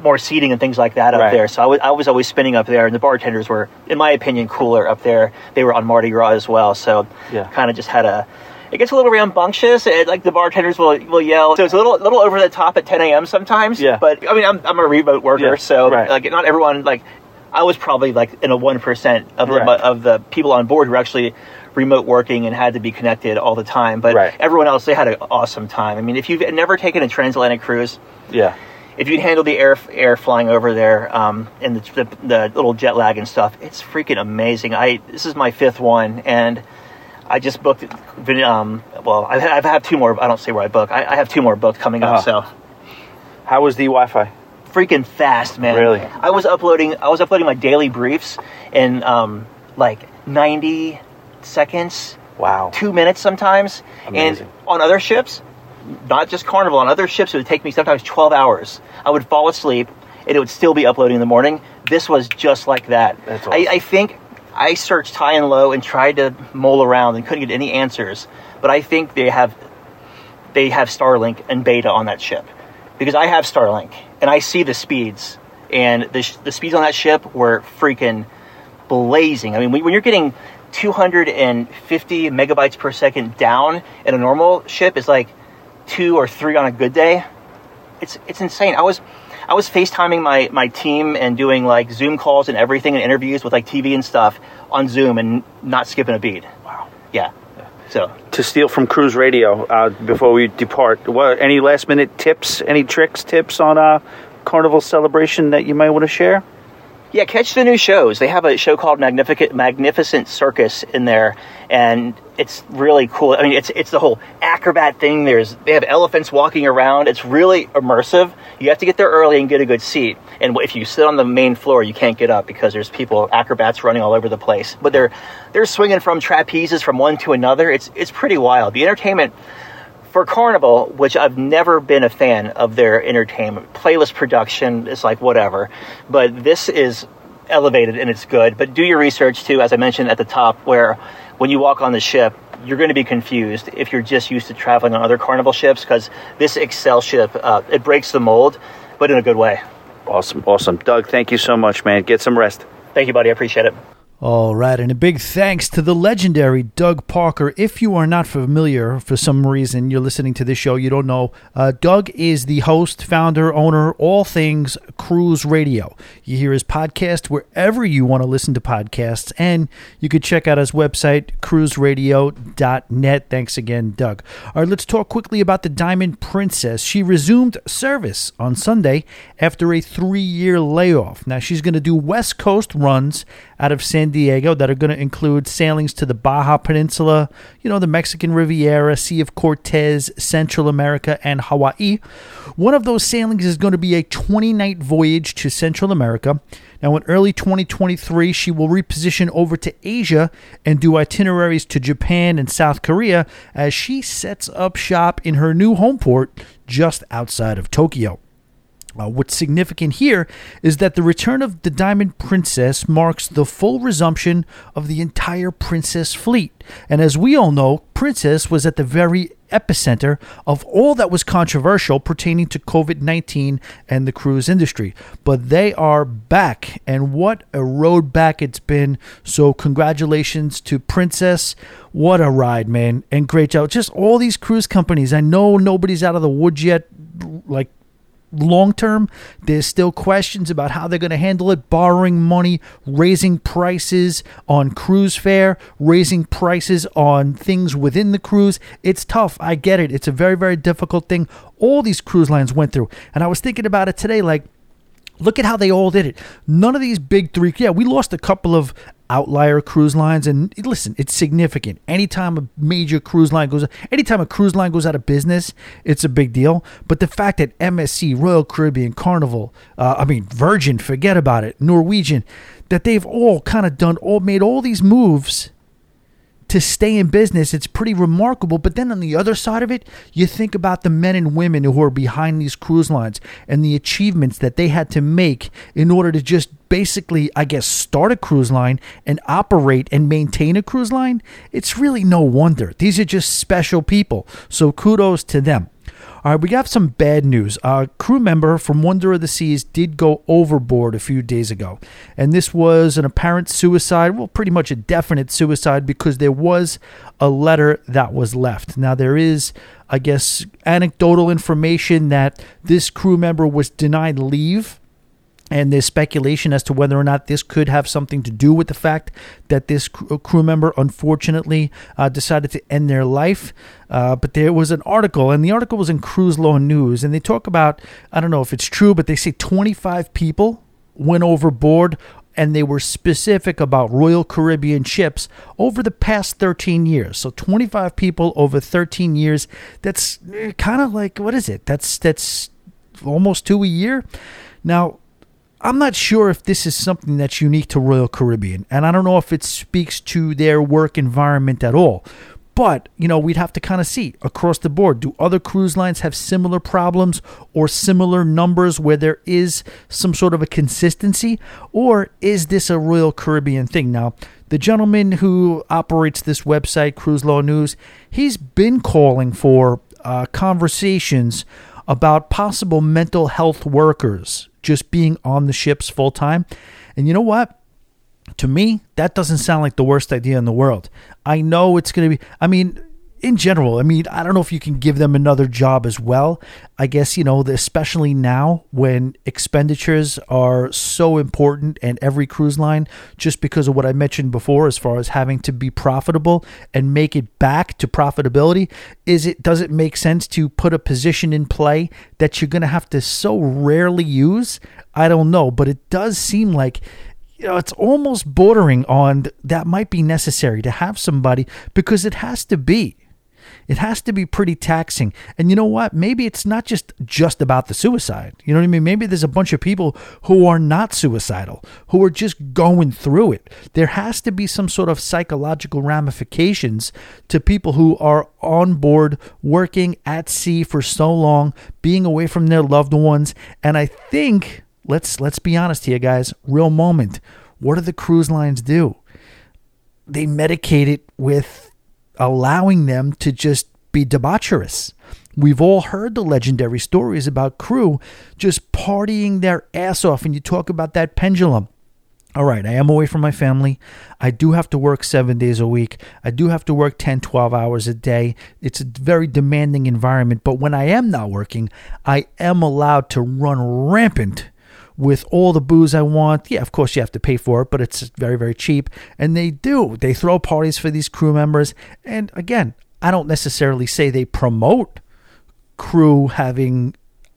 more seating and things like that up Right. there. So I was, I was always spinning up there, and the bartenders were, in my opinion, cooler up there. They were on Mardi Gras as well, so Yeah. kind of just had a. It gets a little rambunctious, and like the bartenders will will yell. So it's a little little over the top at 10 a.m. sometimes. Yeah. But I mean, I'm I'm a remote worker, Yeah, so right. like not everyone like I was probably like in a one percent of the of the people on board who were actually remote working and had to be connected all the time. But Right. everyone else, they had an awesome time. I mean, if you've never taken a transatlantic cruise, Yeah. if you handle the air air flying over there um, and the, the, the little jet lag and stuff, it's freaking amazing. I this is my fifth one, and I just booked. Um, well, I have, I have two more. I don't say where I book. I, I have two more booked coming up. Uh-huh. So How was the Wi-Fi? Freaking fast, man. Really? I was uploading. I was uploading my daily briefs in um, like ninety seconds, Wow. two minutes sometimes, Amazing. and on other ships, not just Carnival, on other ships it would take me sometimes twelve hours. I would fall asleep, and it would still be uploading in the morning. This was just like that. That's I, awesome. I think I searched high and low and tried to mull around and couldn't get any answers. But I think they have they have Starlink and beta on that ship because I have Starlink and I see the speeds and the, sh- the speeds on that ship were freaking blazing. I mean, when, you're getting 250 megabytes per second down in a normal ship is like two or three on a good day. It's it's insane. I was I was FaceTiming my my team and doing like Zoom calls and everything and interviews with like TV and stuff on Zoom and not skipping a beat. Wow. Yeah. So To steal from Cruise Radio uh, before we depart, what any last minute tips, any tricks, tips on uh, Carnival celebration that you might want to share? Yeah, catch the new shows. They have a show called Magnificent Magnificent Circus in there, and it's really cool. I mean, it's it's the whole acrobat thing. There's they have elephants walking around. It's really immersive. You have to get there early and get a good seat. And if you sit on the main floor, you can't get up because there's people acrobats running all over the place. But they're they're swinging from trapezes from one to another. It's it's pretty wild. The entertainment for Carnival, which I've never been a fan of their entertainment playlist production, is like whatever, but this is elevated and it's good. But do your research too, as I mentioned at the top, where when you walk on the ship, you're going to be confused if you're just used to traveling on other Carnival ships because this Excel ship uh, it breaks the mold, but in a good way. Awesome, awesome. Doug, thank you so much, man. Get some rest. Thank you, buddy. I appreciate it. All right, and a big thanks to the legendary Doug Parker. If you are not familiar, for some reason you're listening to this show, you don't know, uh, Doug is the host, founder, owner, all things Cruise Radio. You hear his podcast wherever you want to listen to podcasts, and you could check out his website, cruiseradio.net. Thanks again, Doug. All right, let's talk quickly about the Diamond Princess. She resumed service on Sunday after a three year layoff. Now, she's going to do West Coast runs out of San Diego that are going to include sailings to the Baja Peninsula, you know, the Mexican Riviera, Sea of Cortez, Central America, and Hawaii. One of those sailings is going to be a 20 night voyage to Central America. Now, in early 2023, she will reposition over to Asia and do itineraries to Japan and South Korea as she sets up shop in her new home port just outside of Tokyo. Uh, what's significant here is that the return of the Diamond Princess marks the full resumption of the entire Princess fleet. And as we all know, Princess was at the very epicenter of all that was controversial pertaining to COVID 19 and the cruise industry. But they are back, and what a road back it's been. So, congratulations to Princess. What a ride, man. And great job. Just all these cruise companies. I know nobody's out of the woods yet, like long term, there's still questions about how they're going to handle it, borrowing money, raising prices on cruise fare, raising prices on things within the cruise. It's tough. I get it. It's a very, very difficult thing all these cruise lines went through. And I was thinking about it today like, Look at how they all did it. None of these big three. Yeah, we lost a couple of outlier cruise lines, and listen, it's significant. Anytime a major cruise line goes, anytime a cruise line goes out of business, it's a big deal. But the fact that MSC, Royal Caribbean, Carnival, uh, I mean Virgin, forget about it, Norwegian, that they've all kind of done, all made all these moves to stay in business, it's pretty remarkable. But then on the other side of it, you think about the men and women who are behind these cruise lines and the achievements that they had to make in order to just basically, I guess, start a cruise line and operate and maintain a cruise line. It's really no wonder. These are just special people. So kudos to them. All right, we got some bad news. A crew member from Wonder of the Seas did go overboard a few days ago. And this was an apparent suicide, well, pretty much a definite suicide because there was a letter that was left. Now, there is, I guess, anecdotal information that this crew member was denied leave and there's speculation as to whether or not this could have something to do with the fact that this crew member unfortunately uh, decided to end their life. Uh, but there was an article, and the article was in Cruise Law News, and they talk about I don't know if it's true, but they say 25 people went overboard and they were specific about Royal Caribbean ships over the past 13 years. So 25 people over 13 years. That's eh, kind of like what is it? That's that's almost two a year. Now, I'm not sure if this is something that's unique to Royal Caribbean, and I don't know if it speaks to their work environment at all. But, you know, we'd have to kind of see across the board. Do other cruise lines have similar problems or similar numbers where there is some sort of a consistency? Or is this a Royal Caribbean thing? Now, the gentleman who operates this website, Cruise Law News, he's been calling for uh, conversations about possible mental health workers just being on the ships full time. And you know what? to me, that doesn't sound like the worst idea in the world. I know it's going to be, I mean, in general, I mean, I don't know if you can give them another job as well. I guess, you know, especially now when expenditures are so important and every cruise line, just because of what I mentioned before, as far as having to be profitable and make it back to profitability, is it, does it make sense to put a position in play that you're going to have to so rarely use? I don't know, but it does seem like you know, it's almost bordering on that might be necessary to have somebody because it has to be. It has to be pretty taxing. And you know what? Maybe it's not just just about the suicide. You know what I mean? Maybe there's a bunch of people who are not suicidal, who are just going through it. There has to be some sort of psychological ramifications to people who are on board working at sea for so long, being away from their loved ones, and I think let's let's be honest here, guys. Real moment. What do the cruise lines do? They medicate it with allowing them to just be debaucherous. We've all heard the legendary stories about crew just partying their ass off, and you talk about that pendulum. All right, I am away from my family. I do have to work seven days a week. I do have to work 10, 12 hours a day. It's a very demanding environment. But when I am not working, I am allowed to run rampant with all the booze I want. Yeah, of course you have to pay for it, but it's very, very cheap. And they do. They throw parties for these crew members. And again, I don't necessarily say they promote crew having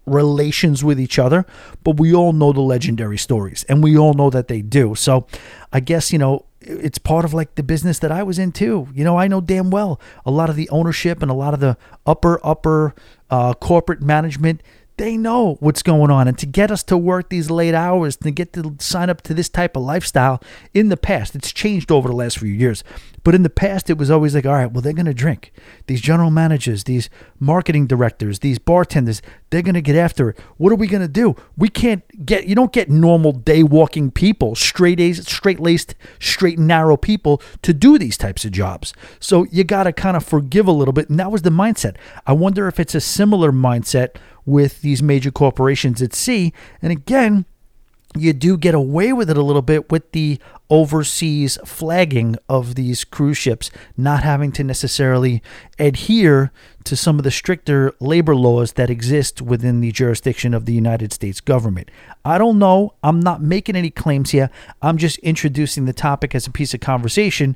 relations with each other, but we all know the legendary stories and we all know that they do. So I guess, you know, it's part of like the business that I was in too. You know, I know damn well a lot of the ownership and a lot of the upper, upper uh, corporate management they know what's going on. And to get us to work these late hours, to get to sign up to this type of lifestyle in the past, it's changed over the last few years. But in the past, it was always like, all right, well, they're going to drink. These general managers, these marketing directors, these bartenders, they're going to get after it. What are we going to do? We can't get, you don't get normal day walking people, straight A's, straight laced, straight and narrow people to do these types of jobs. So you got to kind of forgive a little bit. And that was the mindset. I wonder if it's a similar mindset with these major corporations at sea. And again, you do get away with it a little bit with the overseas flagging of these cruise ships, not having to necessarily adhere to some of the stricter labor laws that exist within the jurisdiction of the United States government. I don't know. I'm not making any claims here. I'm just introducing the topic as a piece of conversation.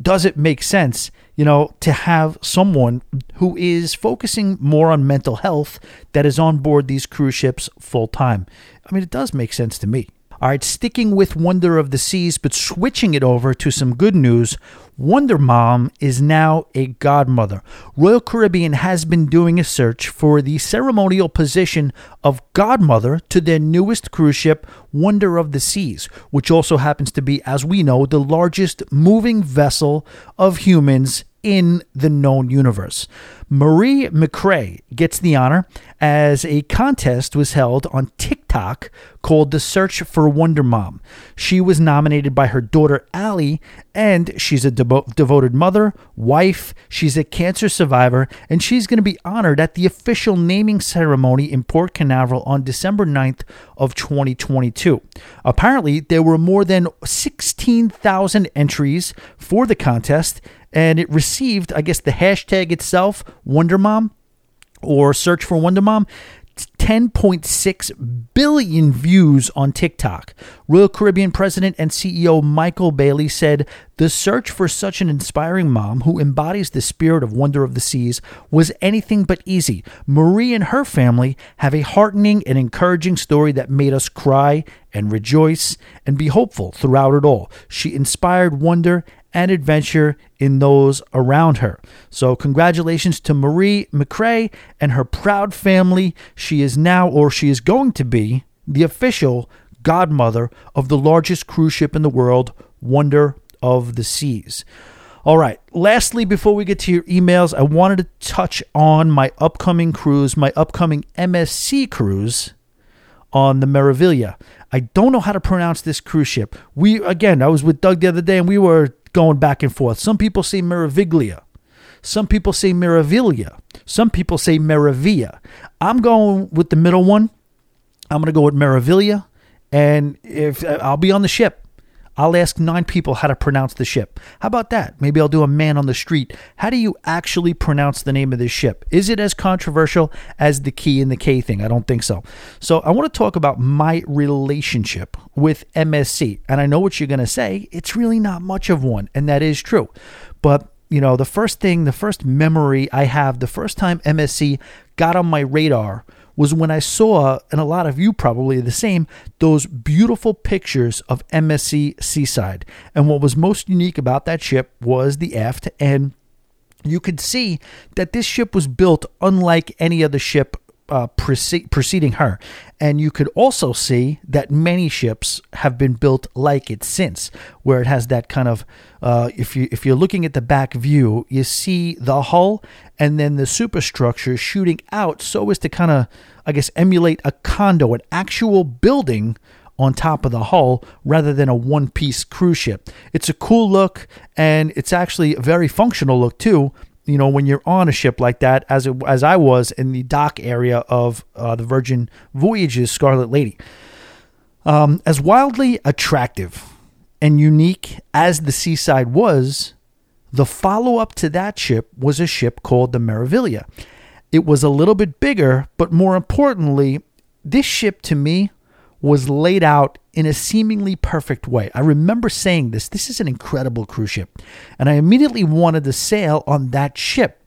Does it make sense? you know, to have someone who is focusing more on mental health that is on board these cruise ships full time. I mean, it does make sense to me. All right, sticking with Wonder of the Seas, but switching it over to some good news. Wonder Mom is now a godmother. Royal Caribbean has been doing a search for the ceremonial position of godmother to their newest cruise ship, Wonder of the Seas, which also happens to be, as we know, the largest moving vessel of humans in the known universe. Marie McRae gets the honor as a contest was held on TikTok called The Search for Wonder Mom. She was nominated by her daughter Allie, and she's a devo- devoted mother, wife, she's a cancer survivor, and she's going to be honored at the official naming ceremony in Port Canaveral on December 9th of 2022. Apparently, there were more than 16,000 entries for the contest and it received, I guess, the hashtag itself, Wonder Mom, or search for Wonder Mom, 10.6 billion views on TikTok. Royal Caribbean president and CEO Michael Bailey said the search for such an inspiring mom who embodies the spirit of wonder of the seas was anything but easy. Marie and her family have a heartening and encouraging story that made us cry and rejoice and be hopeful throughout it all. She inspired wonder and adventure in those around her. So, congratulations to Marie McRae and her proud family. She is now, or she is going to be, the official godmother of the largest cruise ship in the world, Wonder of the Seas. All right. Lastly, before we get to your emails, I wanted to touch on my upcoming cruise, my upcoming MSC cruise on the Meraviglia. I don't know how to pronounce this cruise ship. We again, I was with Doug the other day and we were going back and forth. Some people say Meraviglia. Some people say Meraviglia. Some people say Meraviglia. I'm going with the middle one. I'm going to go with Meraviglia. And if I'll be on the ship, I'll ask nine people how to pronounce the ship. How about that? Maybe I'll do a man on the street. How do you actually pronounce the name of this ship? Is it as controversial as the key and the K thing? I don't think so. So I want to talk about my relationship with MSC. And I know what you're going to say. It's really not much of one. And that is true. But you know, the first thing, the first memory I have, the first time MSC got on my radar was when I saw, and a lot of you probably the same, those beautiful pictures of MSC Seaside. And what was most unique about that ship was the aft, and you could see that this ship was built unlike any other ship uh, prece- preceding her. And you could also see that many ships have been built like it since, where it has that kind of. Uh, if you if you're looking at the back view, you see the hull and then the superstructure shooting out, so as to kind of, I guess, emulate a condo, an actual building on top of the hull rather than a one piece cruise ship. It's a cool look and it's actually a very functional look too you know, when you're on a ship like that, as it, as I was in the dock area of uh, the Virgin Voyages Scarlet Lady. Um, as wildly attractive and unique as the Seaside was, the follow up to that ship was a ship called the Meraviglia. It was a little bit bigger, but more importantly, this ship to me was laid out in a seemingly perfect way. I remember saying this this is an incredible cruise ship, and I immediately wanted to sail on that ship.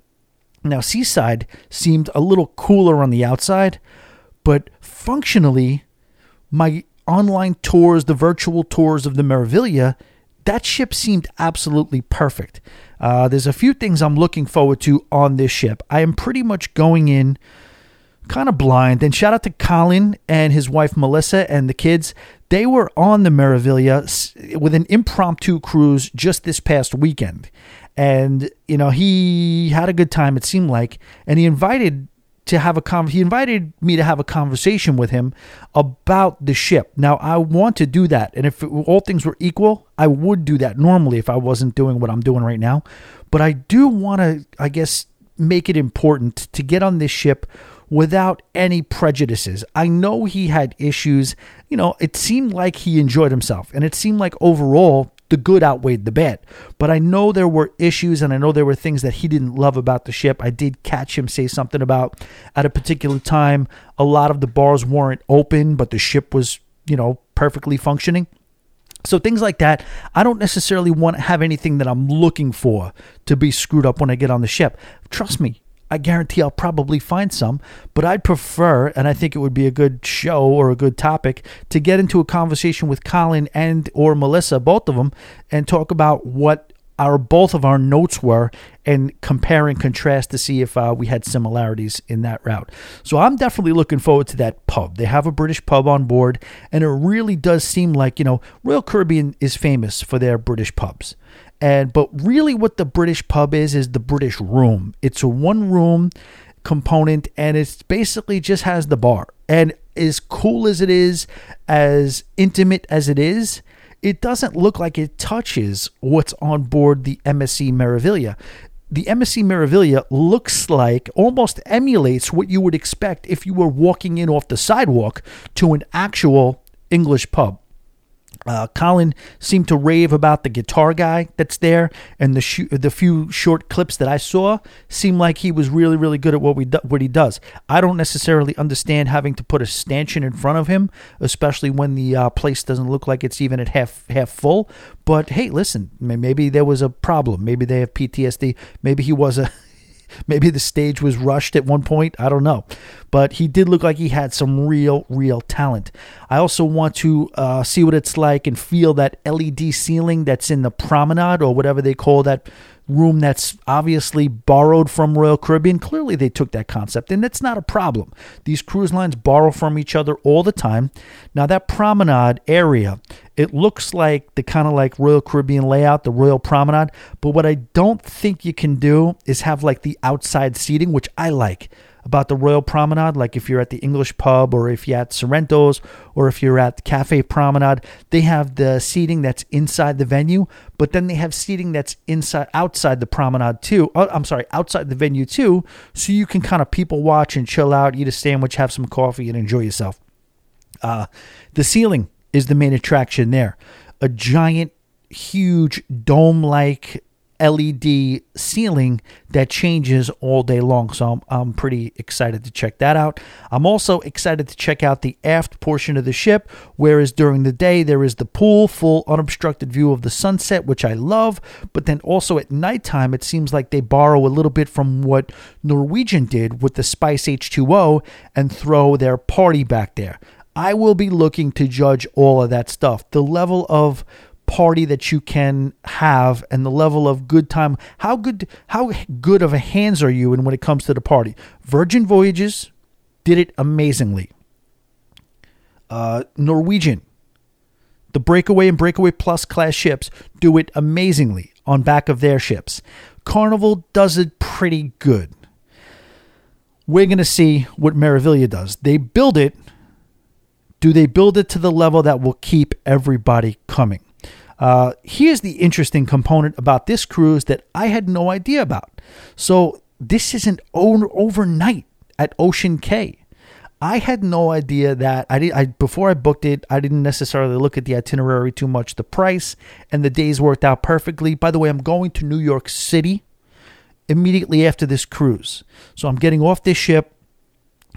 Now, Seaside seemed a little cooler on the outside, but functionally, my online tours, the virtual tours of the Meraviglia, that ship seemed absolutely perfect. Uh, there's a few things I'm looking forward to on this ship. I am pretty much going in kind of blind. And shout out to Colin and his wife Melissa and the kids. They were on the Meraviglia with an impromptu cruise just this past weekend. And, you know, he had a good time, it seemed like. And he invited to have a con- he invited me to have a conversation with him about the ship. Now I want to do that, and if it, all things were equal, I would do that normally if I wasn't doing what I'm doing right now. But I do want to, I guess, make it important to get on this ship without any prejudices. I know he had issues. You know, it seemed like he enjoyed himself, and it seemed like overall the good outweighed the bad. But I know there were issues, and I know there were things that he didn't love about the ship. I did catch him say something about at a particular time, a lot of the bars weren't open, but the ship was, you know, perfectly functioning. So things like that, I don't necessarily want to have anything that I'm looking for to be screwed up when I get on the ship. Trust me, I guarantee I'll probably find some, but I'd prefer, and I think it would be a good show or a good topic to get into a conversation with Colin and or Melissa, both of them, and talk about what our both of our notes were and compare and contrast to see if uh, we had similarities in that route. So I'm definitely looking forward to that pub. They have a British pub on board, and it really does seem like you know Royal Caribbean is famous for their British pubs. And but really what the British pub is is the British room. It's a one room component and it's basically just has the bar. And as cool as it is, as intimate as it is, it doesn't look like it touches what's on board the MSC Meraviglia. The MSC Meraviglia looks like, almost emulates what you would expect if you were walking in off the sidewalk to an actual English pub. Uh, Colin seemed to rave about the guitar guy that's there, and the sh- the few short clips that I saw seemed like he was really really good at what we do- what he does. I don't necessarily understand having to put a stanchion in front of him, especially when the uh, place doesn't look like it's even at half half full. But hey, listen, maybe there was a problem. Maybe they have PTSD. Maybe he was a Maybe the stage was rushed at one point. I don't know. But he did look like he had some real, real talent. I also want to uh, see what it's like and feel that LED ceiling that's in the promenade or whatever they call that room that's obviously borrowed from Royal Caribbean. Clearly, they took that concept, and that's not a problem. These cruise lines borrow from each other all the time. Now, that promenade area, it looks like the kind of like Royal Caribbean layout, the Royal Promenade. But what I don't think you can do is have like the outside seating, which I like about the Royal Promenade, like if you're at the English pub or if you're at Sorrento's or if you're at Cafe Promenade, they have the seating that's inside the venue, but then they have seating that's inside outside the promenade too. Oh, I'm sorry, outside the venue too, so you can kind of people watch and chill out, eat a sandwich, have some coffee, and enjoy yourself. Uh, the ceiling is the main attraction there. A giant, huge dome like LED ceiling that changes all day long. So I'm, I'm pretty excited to check that out. I'm also excited to check out the aft portion of the ship, whereas during the day there is the pool, full unobstructed view of the sunset, which I love. But then also at nighttime, it seems like they borrow a little bit from what Norwegian did with the Spice H2O and throw their party back there. I will be looking to judge all of that stuff. The level of party that you can have and the level of good time. How good how good of a hands are you in when it comes to the party? Virgin voyages did it amazingly. Uh, norwegian the breakaway and breakaway plus class ships do it amazingly on back of their ships. Carnival does it pretty good. We're going to see what Meraviglia does. They build it. Do they build it to the level that will keep everybody coming uh, here's the interesting component about this cruise that I had no idea about. So this isn't overnight at Ocean Cay. I had no idea that I did. I before I booked it, I didn't necessarily look at the itinerary too much, the price, and the days worked out perfectly. By the way, I'm going to New York City immediately after this cruise, so I'm getting off this ship,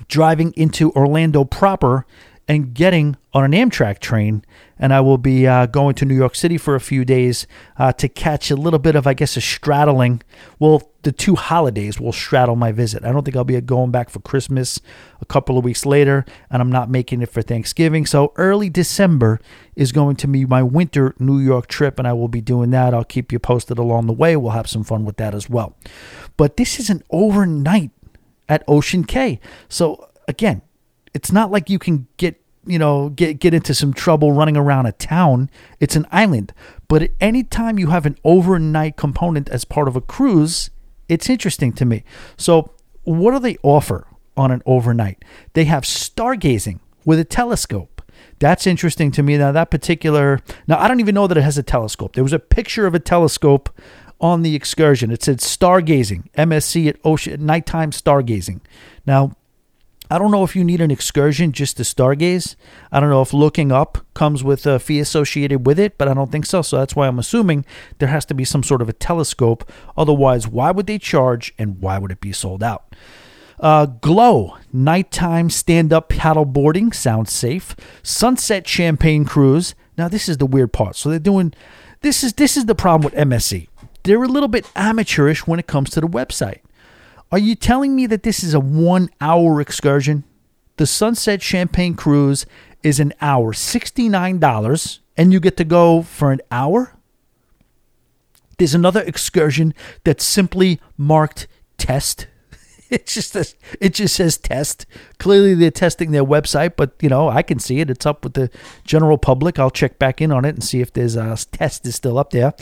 driving into Orlando proper, and getting on an Amtrak train. And I will be uh, going to New York City for a few days uh, to catch a little bit of, I guess, a straddling. Well, the two holidays will straddle my visit. I don't think I'll be going back for Christmas a couple of weeks later, and I'm not making it for Thanksgiving. So early December is going to be my winter New York trip, and I will be doing that. I'll keep you posted along the way. We'll have some fun with that as well. But this is an overnight at Ocean Cay. So again, it's not like you can get you know get get into some trouble running around a town. It's an island. But anytime you have an overnight component as part of a cruise it's interesting to me. So what do they offer on an overnight? They have stargazing with a telescope. That's interesting to me. Now that particular now i don't even know that it has a telescope. There was a picture of a telescope on the excursion. It said stargazing msc at ocean nighttime stargazing. Now I don't know if you need an excursion just to stargaze. I don't know if looking up comes with a fee associated with it, but I don't think so. So that's why I'm assuming there has to be some sort of a telescope. Otherwise, why would they charge and why would it be sold out? Uh, Glow, nighttime stand up paddle boarding, sounds safe. Sunset champagne cruise. Now, this is the weird part. So they're doing this is this is the problem with MSC. They're a little bit amateurish when it comes to the website. Are you telling me that this is a one hour excursion? The Sunset Champagne Cruise is an hour, $69, and you get to go for an hour? There's another excursion that's simply marked test. (laughs) It just says, it just says test. Clearly they're testing their website, but you know I can see it. It's up with the general public. I'll check back in on it and see if there's a test is still up there.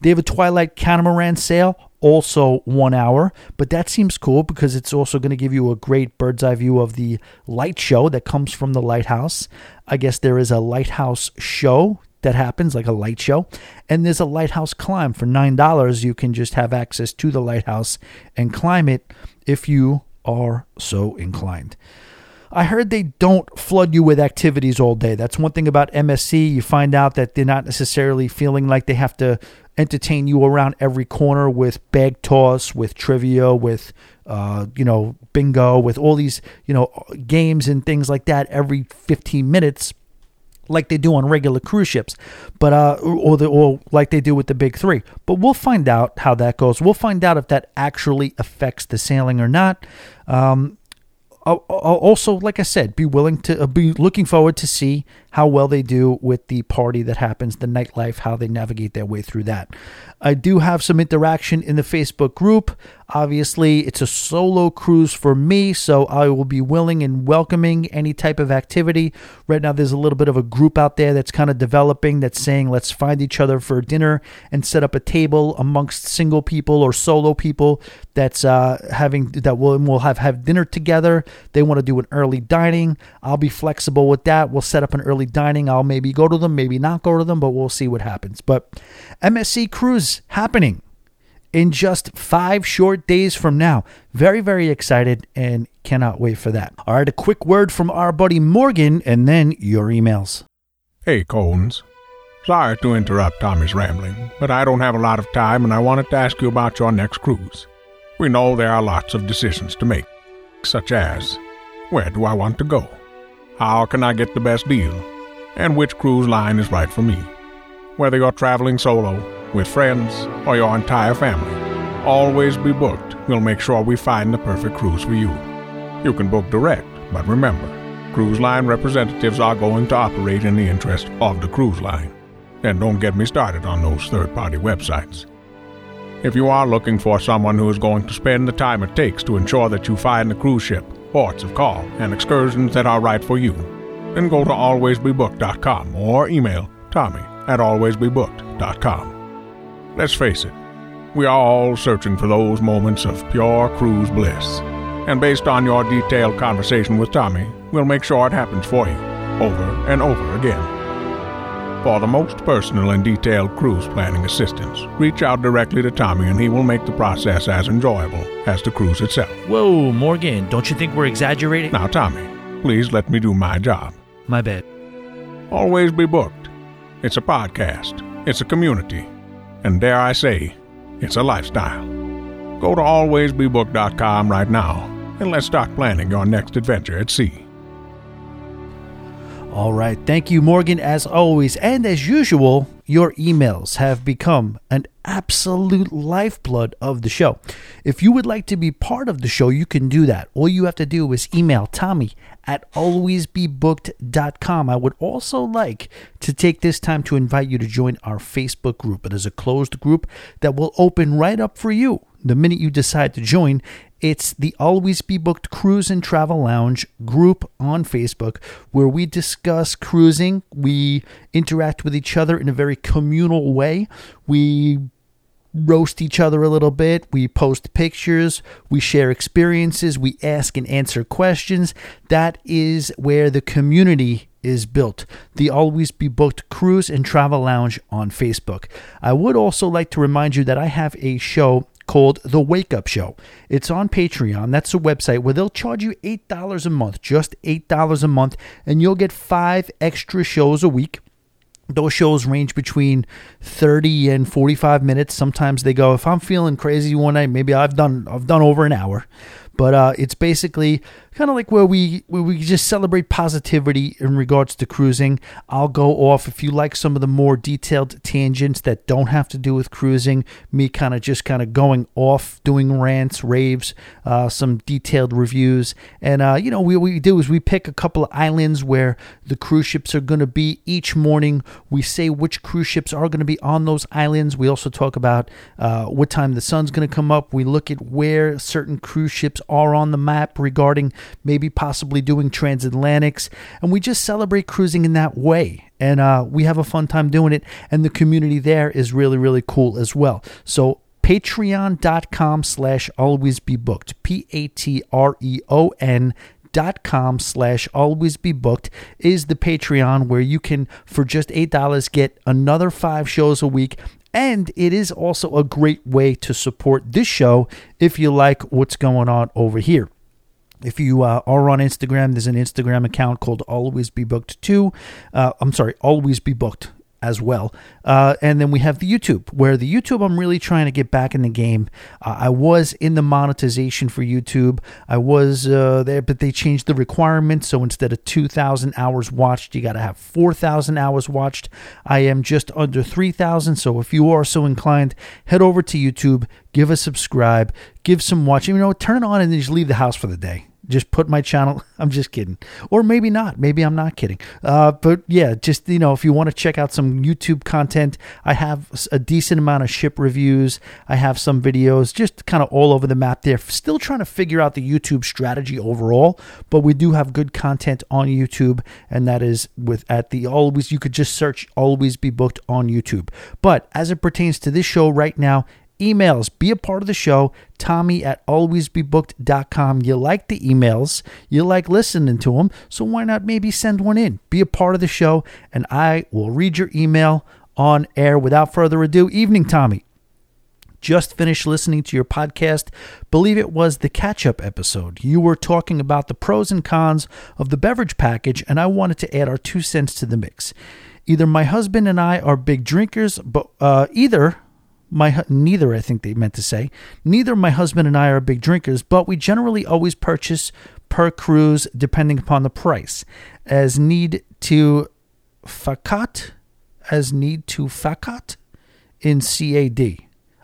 They have a Twilight Catamaran sail also one hour, but that seems cool because it's also going to give you a great bird's eye view of the light show that comes from the lighthouse. I guess there is a lighthouse show that happens, like a light show, and there's a lighthouse climb for $9. You can just have access to the lighthouse and climb it if you are so inclined. I heard they don't flood you with activities all day. That's one thing about MSC. You find out that they're not necessarily feeling like they have to entertain you around every corner with bag toss, with trivia, with uh, you know bingo, with all these you know games and things like that every 15 minutes like they do on regular cruise ships, but uh, or the, or like they do with the big three. But we'll find out how that goes. We'll find out if that actually affects the sailing or not. Um, I'll, I'll also, like I said, be willing to uh, be looking forward to see how well they do with the party that happens, the nightlife, how they navigate their way through that. I do have some interaction in the Facebook group. Obviously, it's a solo cruise for me, so I will be willing and welcoming any type of activity. Right now, there's a little bit of a group out there that's kind of developing that's saying, let's find each other for dinner and set up a table amongst single people or solo people that's uh, having that will will have have dinner together. They want to do an early dining. I'll be flexible with that. We'll set up an early dining. I'll maybe go to them, maybe not go to them, but we'll see what happens. But MSC Cruise happening in just five short days from now. Very, very excited and cannot wait for that. All right, a quick word from our buddy Morgan and then your emails. Hey, Cones. Sorry to interrupt Tommy's rambling, but I don't have a lot of time and I wanted to ask you about your next cruise. We know there are lots of decisions to make, such as where do I want to go? How can I get the best deal? And which cruise line is right for me? Whether you're traveling solo, with friends, or your entire family, always be booked. We'll make sure we find the perfect cruise for you. You can book direct, but remember, cruise line representatives are going to operate in the interest of the cruise line. And don't get me started on those third party websites. If you are looking for someone who is going to spend the time it takes to ensure that you find the cruise ship ports of call, and excursions that are right for you, then go to alwaysbebooked.com or email Tommy at alwaysbebooked.com. Let's face it, we are all searching for those moments of pure cruise bliss. And based on your detailed conversation with Tommy, we'll make sure it happens for you, over and over again. For the most personal and detailed cruise planning assistance, reach out directly to Tommy and he will make the process as enjoyable as the cruise itself. Whoa, Morgan, don't you think we're exaggerating? Now, Tommy, please let me do my job. My bad. Always be booked. It's a podcast, it's a community, and dare I say, it's a lifestyle. Go to alwaysbebooked.com right now and let's start planning your next adventure at sea. All right. Thank you, Morgan, as always. And as usual, your emails have become an absolute lifeblood of the show. If you would like to be part of the show, you can do that. All you have to do is email Tommy at alwaysbebooked.com. I would also like to take this time to invite you to join our Facebook group. It is a closed group that will open right up for you the minute you decide to join. It's the Always Be Booked Cruise and Travel Lounge group on Facebook where we discuss cruising. We interact with each other in a very communal way. We roast each other a little bit. We post pictures. We share experiences. We ask and answer questions. That is where the community is built. The Always Be Booked Cruise and Travel Lounge on Facebook. I would also like to remind you that I have a show called The Wake Up Show. It's on Patreon. That's a website where they'll charge you $8 a month, just $8 a month, and you'll get five extra shows a week. Those shows range between 30 and 45 minutes. Sometimes they go if I'm feeling crazy one night, maybe I've done I've done over an hour. But uh, it's basically kind of like where we where we just celebrate positivity in regards to cruising. I'll go off if you like some of the more detailed tangents that don't have to do with cruising. Me kind of just kind of going off, doing rants, raves, uh, some detailed reviews, and uh, you know what we do is we pick a couple of islands where the cruise ships are going to be each morning. We say which cruise ships are going to be on those islands. We also talk about uh, what time the sun's going to come up. We look at where certain cruise ships are on the map regarding maybe possibly doing transatlantics. And we just celebrate cruising in that way. And uh, we have a fun time doing it. And the community there is really, really cool as well. So patreon.com slash always be booked. P A T R E O N dot com slash always be booked is the patreon where you can for just eight dollars get another five shows a week and it is also a great way to support this show if you like what's going on over here If you uh, are on Instagram, there's an Instagram account called Always Be Booked Too. Uh, I'm sorry, Always Be Booked as well. Uh, and then we have the YouTube, where the YouTube, I'm really trying to get back in the game. Uh, I was in the monetization for YouTube. I was uh, there, but they changed the requirements. So instead of 2,000 hours watched, you got to have 4,000 hours watched. I am just under 3,000. So if you are so inclined, head over to YouTube, give a subscribe, give some watching. You know, turn it on and then just leave the house for the day just put my channel. (laughs) I'm just kidding, or maybe not. Maybe I'm not kidding. Uh, but yeah, just you know, if you want to check out some YouTube content, I have a decent amount of ship reviews. I have some videos, just kind of all over the map. There, still trying to figure out the YouTube strategy overall, but we do have good content on YouTube, and that is with at the always. You could just search "always be booked" on YouTube. But as it pertains to this show right now, emails. Be a part of the show. Tommy at alwaysbebooked.com. You like the emails, you like listening to them, so why not maybe send one in? Be a part of the show, and I will read your email on air. Without further ado, evening, Tommy. Just finished listening to your podcast. Believe it was the catch up episode. You were talking about the pros and cons of the beverage package, and I wanted to add our two cents to the mix. Either my husband and I are big drinkers, but uh, either my neither I think they meant to say neither my husband and I are big drinkers, but we generally always purchase per cruise depending upon the price, as need to fakat, as need to fakat in CAD.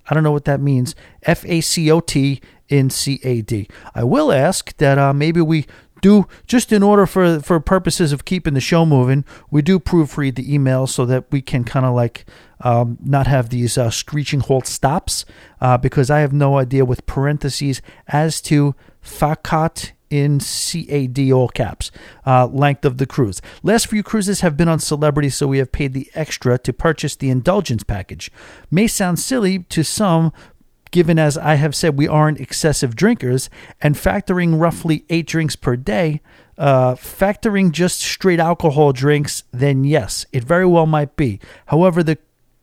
I don't know what that means. F A C O T in CAD. I will ask that uh, maybe we do just in order for for purposes of keeping the show moving, we do proofread the emails so that we can kind of like um, not have these uh, screeching halt stops uh, because I have no idea with parentheses as to fakat in CAD all caps, uh, length of the cruise. Last few cruises have been on celebrity, so we have paid the extra to purchase the indulgence package. May sound silly to some, given as I have said we aren't excessive drinkers, and factoring roughly eight drinks per day, uh, factoring just straight alcohol drinks, then yes, it very well might be. However, the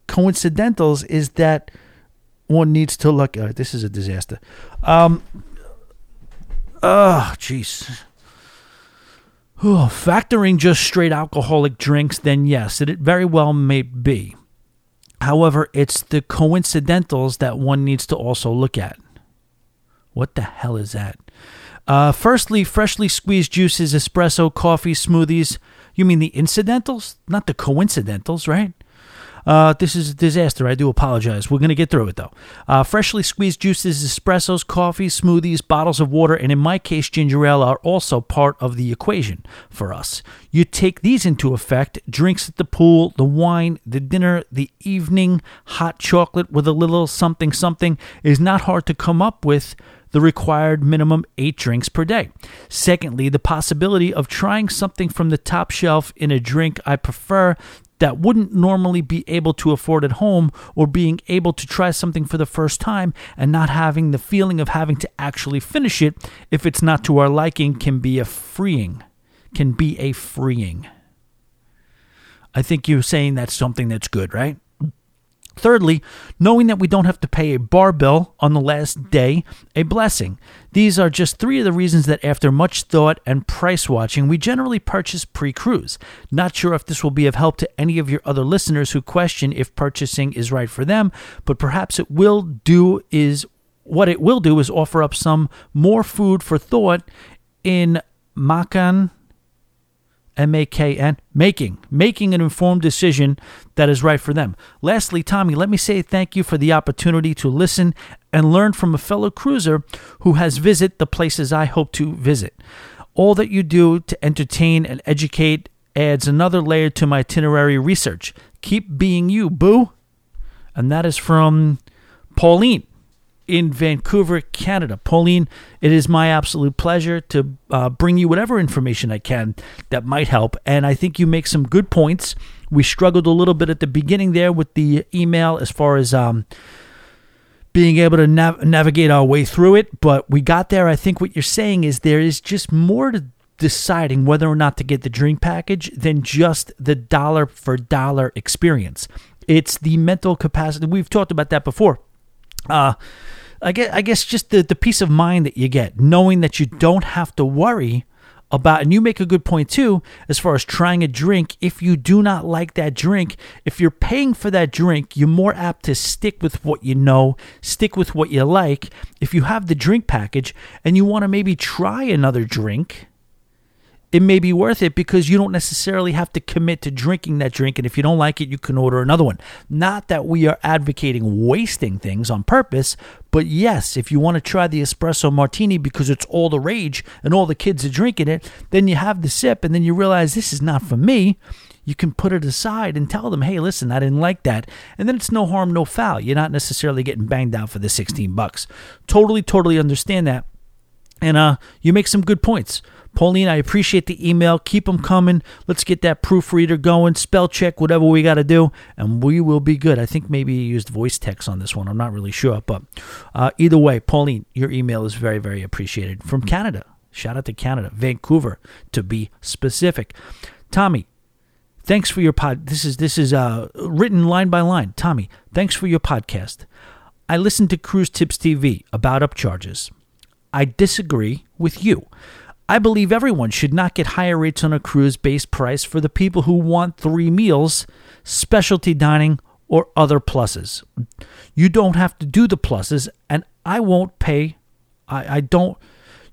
coincidentals is that one needs to look. Uh, this is a disaster. Um. Oh, jeez. Oh, factoring just straight alcoholic drinks, then yes, it very well may be. However, it's the coincidentals that one needs to also look at. What the hell is that? Uh, firstly, freshly squeezed juices, espresso, coffee, smoothies. You mean the incidentals, not the coincidentals, right? Uh, this is a disaster. I do apologize. We're going to get through it, though. Uh, freshly squeezed juices, espressos, coffee, smoothies, bottles of water, and in my case, ginger ale are also part of the equation for us. You take these into effect drinks at the pool, the wine, the dinner, the evening, hot chocolate with a little something something is not hard to come up with the required minimum eight drinks per day. Secondly, the possibility of trying something from the top shelf in a drink I prefer that wouldn't normally be able to afford at home or being able to try something for the first time and not having the feeling of having to actually finish it if it's not to our liking can be a freeing can be a freeing. I think you're saying that's something that's good right Thirdly, knowing that we don't have to pay a bar bill on the last day, a blessing. These are just three of the reasons that, after much thought and price watching, we generally purchase pre cruise. Not sure if this will be of help to any of your other listeners who question if purchasing is right for them, but perhaps it will do is what it will do is offer up some more food for thought in Makan M A K N, making, making an informed decision that is right for them. Lastly, Tommy, let me say thank you for the opportunity to listen and learn from a fellow cruiser who has visited the places I hope to visit. All that you do to entertain and educate adds another layer to my itinerary research. Keep being you, boo. And that is from Pauline in Vancouver, Canada. Pauline, it is my absolute pleasure to uh, bring you whatever information I can that might help. And I think you make some good points. We struggled a little bit at the beginning there with the email as far as um, being able to nav- navigate our way through it, but we got there. I think what you're saying is there is just more to deciding whether or not to get the drink package than just the dollar for dollar experience. It's the mental capacity. We've talked about that before. Uh, I guess, I guess just the, the peace of mind that you get, knowing that you don't have to worry about, and you make a good point too, as far as trying a drink. If you do not like that drink, if you're paying for that drink, you're more apt to stick with what you know, stick with what you like. If you have the drink package and you want to maybe try another drink, it may be worth it because you don't necessarily have to commit to drinking that drink. And if you don't like it, you can order another one. Not that we are advocating wasting things on purpose, but yes, if you want to try the espresso martini because it's all the rage and all the kids are drinking it, then you have the sip and then you realize this is not for me. You can put it aside and tell them, hey, listen, I didn't like that. And then it's no harm, no foul. You're not necessarily getting banged out for the 16 bucks. Totally, totally understand that. And uh, you make some good points. Pauline, I appreciate the email. Keep them coming. Let's get that proofreader going, spell check, whatever we got to do, and we will be good. I think maybe you used voice text on this one. I'm not really sure. But uh, either way, Pauline, your email is very, very appreciated. From Canada. Shout out to Canada, Vancouver, to be specific. Tommy, thanks for your pod. This is this is uh, written line by line. Tommy, thanks for your podcast. I listened to Cruise Tips TV about upcharges. I disagree with you. I believe everyone should not get higher rates on a cruise based price for the people who want three meals, specialty dining, or other pluses. You don't have to do the pluses, and I won't pay. I, I don't.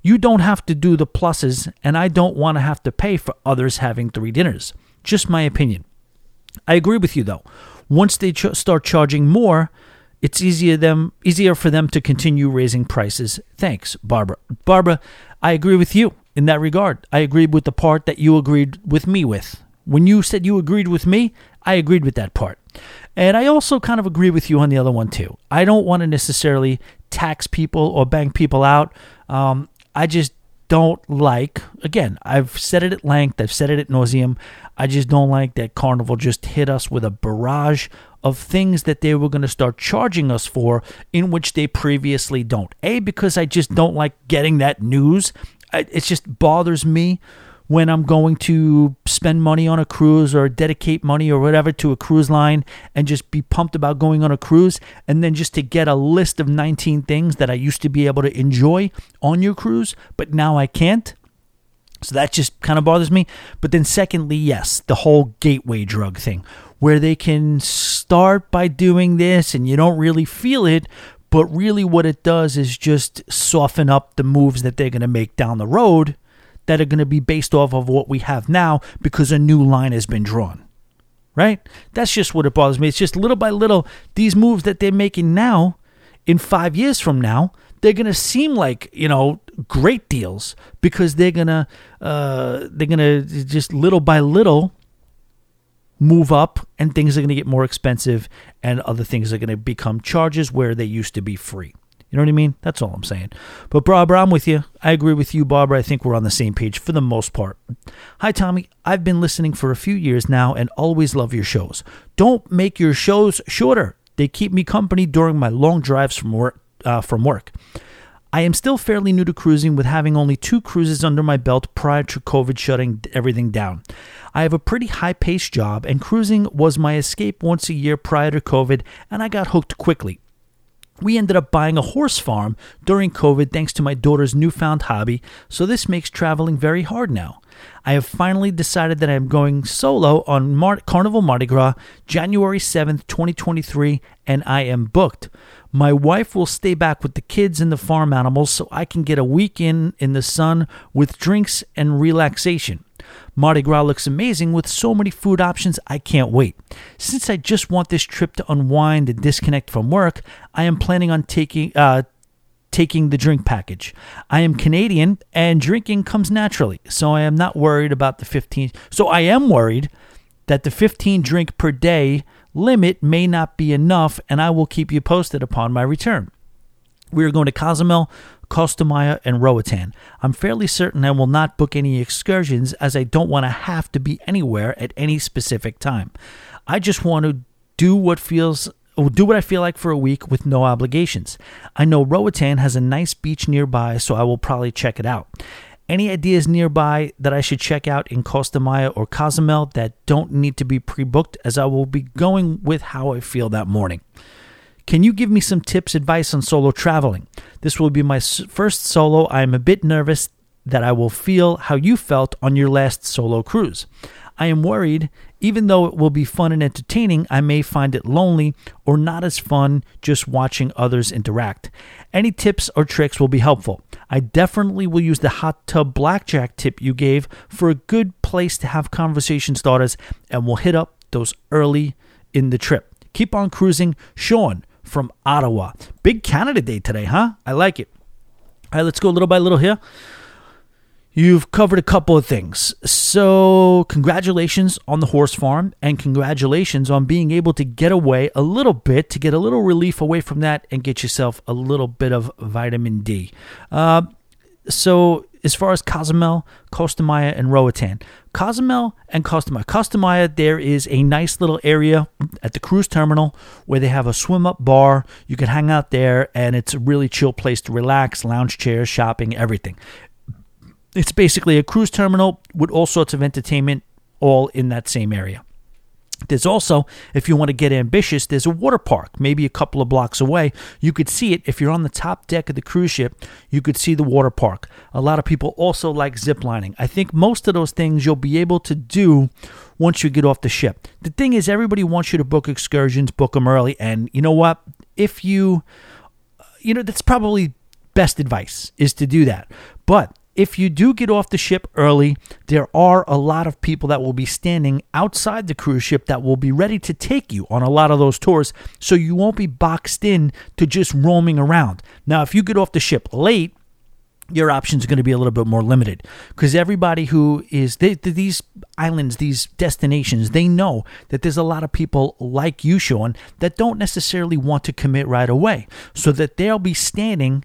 You don't have to do the pluses, and I don't want to have to pay for others having three dinners. Just my opinion. I agree with you though. Once they ch- start charging more, it's easier them easier for them to continue raising prices. Thanks, Barbara. Barbara, I agree with you in that regard. I agreed with the part that you agreed with me with. When you said you agreed with me, I agreed with that part. And I also kind of agree with you on the other one too. I don't want to necessarily tax people or bang people out. Um, I just don't like, again, I've said it at length, I've said it at nauseum. I just don't like that Carnival just hit us with a barrage of things that they were going to start charging us for in which they previously don't. A, because I just don't like getting that news. It just bothers me when I'm going to spend money on a cruise or dedicate money or whatever to a cruise line and just be pumped about going on a cruise and then just to get a list of 19 things that I used to be able to enjoy on your cruise, but now I can't. So that just kind of bothers me. But then, secondly, yes, the whole gateway drug thing where they can start by doing this and you don't really feel it, but really what it does is just soften up the moves that they're going to make down the road that are going to be based off of what we have now because a new line has been drawn. Right? That's just what it bothers me. It's just little by little, these moves that they're making now, in five years from now, they're going to seem like, you know, great deals because they're going to, uh, they're going to just little by little move up and things are going to get more expensive and other things are going to become charges where they used to be free. You know what I mean? That's all I'm saying. But Barbara, I'm with you. I agree with you, Barbara. I think we're on the same page for the most part. Hi, Tommy. I've been listening for a few years now and always love your shows. Don't make your shows shorter. They keep me company during my long drives from work. Uh, from work. I am still fairly new to cruising with having only two cruises under my belt prior to COVID shutting everything down. I have a pretty high paced job, and cruising was my escape once a year prior to COVID, and I got hooked quickly. We ended up buying a horse farm during COVID thanks to my daughter's newfound hobby, so this makes traveling very hard now. I have finally decided that I am going solo on Mar- Carnival Mardi Gras January 7th, 2023, and I am booked. My wife will stay back with the kids and the farm animals so I can get a weekend in the sun with drinks and relaxation. Mardi Gras looks amazing with so many food options, I can't wait. Since I just want this trip to unwind and disconnect from work, I am planning on taking uh, taking the drink package. I am Canadian and drinking comes naturally, so I am not worried about the 15. So I am worried that the 15 drink per day limit may not be enough, and I will keep you posted upon my return. We are going to Cozumel, Maya, and Roatan. I'm fairly certain I will not book any excursions as I don't want to have to be anywhere at any specific time. I just want to do what feels do what I feel like for a week with no obligations. I know Roatan has a nice beach nearby, so I will probably check it out. Any ideas nearby that I should check out in Costa Maya or Cozumel that don't need to be pre booked, as I will be going with how I feel that morning? Can you give me some tips, advice on solo traveling? This will be my first solo. I am a bit nervous that I will feel how you felt on your last solo cruise. I am worried, even though it will be fun and entertaining, I may find it lonely or not as fun just watching others interact. Any tips or tricks will be helpful. I definitely will use the hot tub blackjack tip you gave for a good place to have conversation starters, and we'll hit up those early in the trip. Keep on cruising. Sean from Ottawa. Big Canada Day today, huh? I like it. All right, let's go little by little here. You've covered a couple of things. So, congratulations on the horse farm and congratulations on being able to get away a little bit to get a little relief away from that and get yourself a little bit of vitamin D. Uh, so, as far as Cozumel, Costa Maya, and Roatan, Cozumel and Costa Maya. Costa Maya, there is a nice little area at the cruise terminal where they have a swim up bar. You can hang out there, and it's a really chill place to relax, lounge chairs, shopping, everything. It's basically a cruise terminal with all sorts of entertainment all in that same area. There's also, if you want to get ambitious, there's a water park, maybe a couple of blocks away. You could see it if you're on the top deck of the cruise ship, you could see the water park. A lot of people also like ziplining. I think most of those things you'll be able to do once you get off the ship. The thing is, everybody wants you to book excursions, book them early, and you know what? If you, you know, that's probably best advice is to do that. But if you do get off the ship early, there are a lot of people that will be standing outside the cruise ship that will be ready to take you on a lot of those tours. So you won't be boxed in to just roaming around. Now, if you get off the ship late, your options are going to be a little bit more limited because everybody who is they, these islands, these destinations, they know that there's a lot of people like you, Sean, that don't necessarily want to commit right away. So that they'll be standing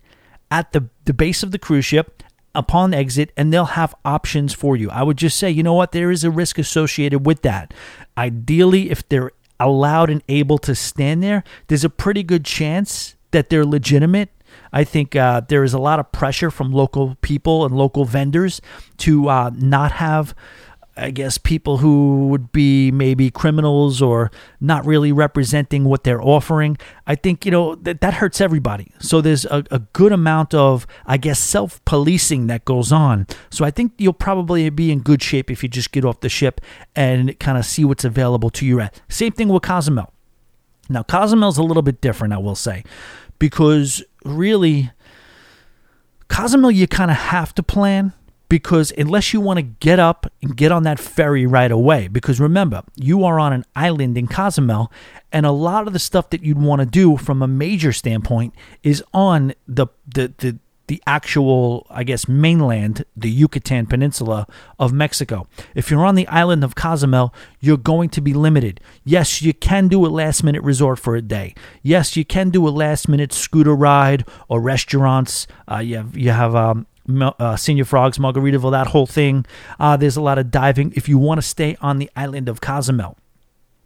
at the, the base of the cruise ship upon exit and they'll have options for you. I would just say, you know what, there is a risk associated with that. Ideally, if they're allowed and able to stand there, there's a pretty good chance that they're legitimate. I think uh, there is a lot of pressure from local people and local vendors to uh, not have I guess people who would be maybe criminals or not really representing what they're offering. I think you know that that hurts everybody. So there's a, a good amount of I guess self policing that goes on. So I think you'll probably be in good shape if you just get off the ship and kind of see what's available to you. At same thing with Cozumel. Now Cozumel's a little bit different, I will say, because really Cozumel you kind of have to plan because unless you want to get up and get on that ferry right away, because remember, you are on an island in Cozumel, and a lot of the stuff that you'd want to do from a major standpoint is on the the the, the actual, I guess, mainland, the Yucatan Peninsula of Mexico. If you're on the island of Cozumel, you're going to be limited. Yes, you can do a last minute resort for a day. Yes, you can do a last minute scooter ride or restaurants. Uh, you have, you have um, uh, Señor Frogs, Margaritaville, that whole thing. Uh, there's a lot of diving if you want to stay on the island of Cozumel.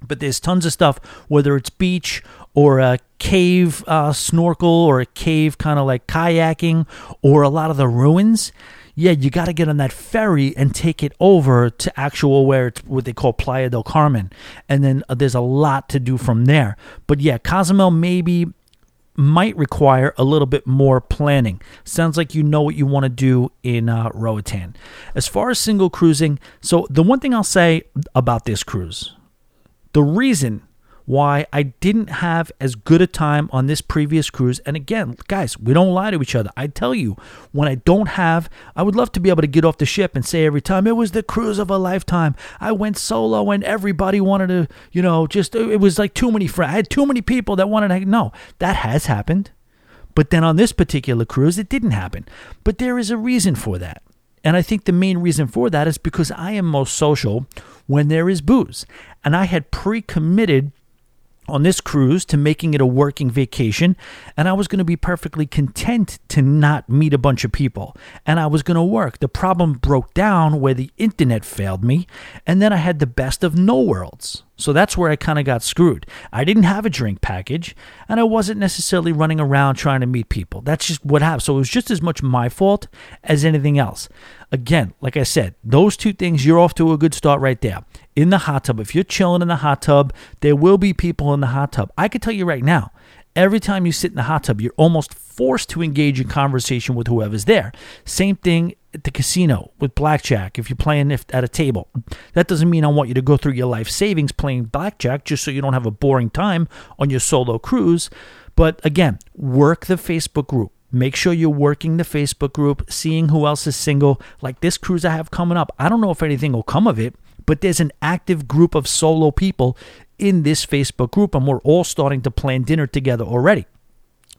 But there's tons of stuff, whether it's beach or a cave uh, snorkel or a cave kind of like kayaking or a lot of the ruins. Yeah, you got to get on that ferry and take it over to actual where it's what they call Playa del Carmen. And then uh, there's a lot to do from there. But yeah, Cozumel maybe might require a little bit more planning. Sounds like you know what you want to do in uh, Roatan. As far as single cruising, so the one thing I'll say about this cruise, the reason why I didn't have as good a time on this previous cruise. And again, guys, we don't lie to each other. I tell you, when I don't have, I would love to be able to get off the ship and say every time, it was the cruise of a lifetime. I went solo and everybody wanted to, you know, just, it was like too many friends. I had too many people that wanted to, no, that has happened. But then on this particular cruise, it didn't happen. But there is a reason for that. And I think the main reason for that is because I am most social when there is booze. And I had pre committed on this cruise to making it a working vacation, and I was going to be perfectly content to not meet a bunch of people, and I was going to work. The problem broke down where the internet failed me, and then I had the best of no worlds. So that's where I kind of got screwed. I didn't have a drink package, and I wasn't necessarily running around trying to meet people. That's just what happened. So it was just as much my fault as anything else. Again, like I said, those two things, you're off to a good start right there. In the hot tub, if you're chilling in the hot tub, there will be people in the hot tub. I can tell you right now, Every time you sit in the hot tub, you're almost forced to engage in conversation with whoever's there. Same thing at the casino with blackjack if you're playing if- at a table. That doesn't mean I want you to go through your life savings playing blackjack just so you don't have a boring time on your solo cruise. But again, work the Facebook group. Make sure you're working the Facebook group, seeing who else is single. Like this cruise I have coming up. I don't know if anything will come of it, but there's an active group of solo people in this Facebook group, and we're all starting to plan dinner together already.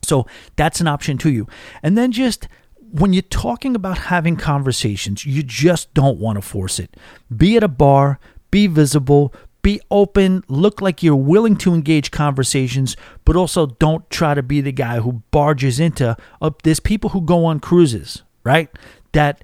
So that's an option to you. And then just when you're talking about having conversations, you just don't want to force it. Be at a bar, be visible, be open, look like you're willing to engage conversations, but also don't try to be the guy who barges into. Uh, there's people who go on cruises, right? That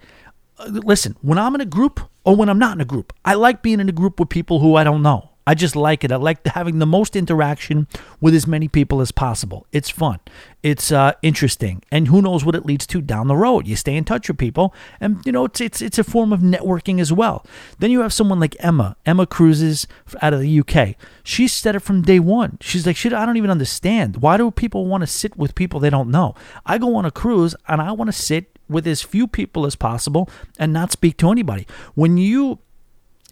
uh, listen, when I'm in a group or when I'm not in a group, I like being in a group with people who I don't know. I just like it. I like having the most interaction with as many people as possible. It's fun. It's uh, interesting, and who knows what it leads to down the road. You stay in touch with people, and you know it's it's it's a form of networking as well. Then you have someone like Emma. Emma cruises out of the UK. She said it from day one. She's like, shit, I don't even understand. Why do people want to sit with people they don't know? I go on a cruise and I want to sit with as few people as possible and not speak to anybody. When you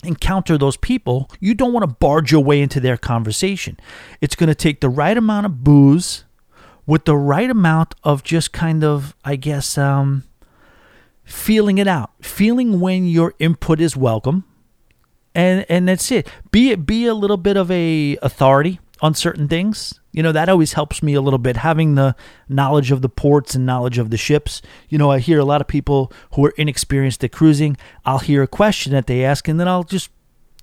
encounter those people, you don't want to barge your way into their conversation. It's going to take the right amount of booze with the right amount of just kind of, I guess, um, feeling it out, feeling when your input is welcome, and and that's it. Be be a little bit of a authority on certain things. You know, that always helps me a little bit, having the knowledge of the ports and knowledge of the ships. You know, I hear a lot of people who are inexperienced at cruising. I'll hear a question that they ask, and then I'll just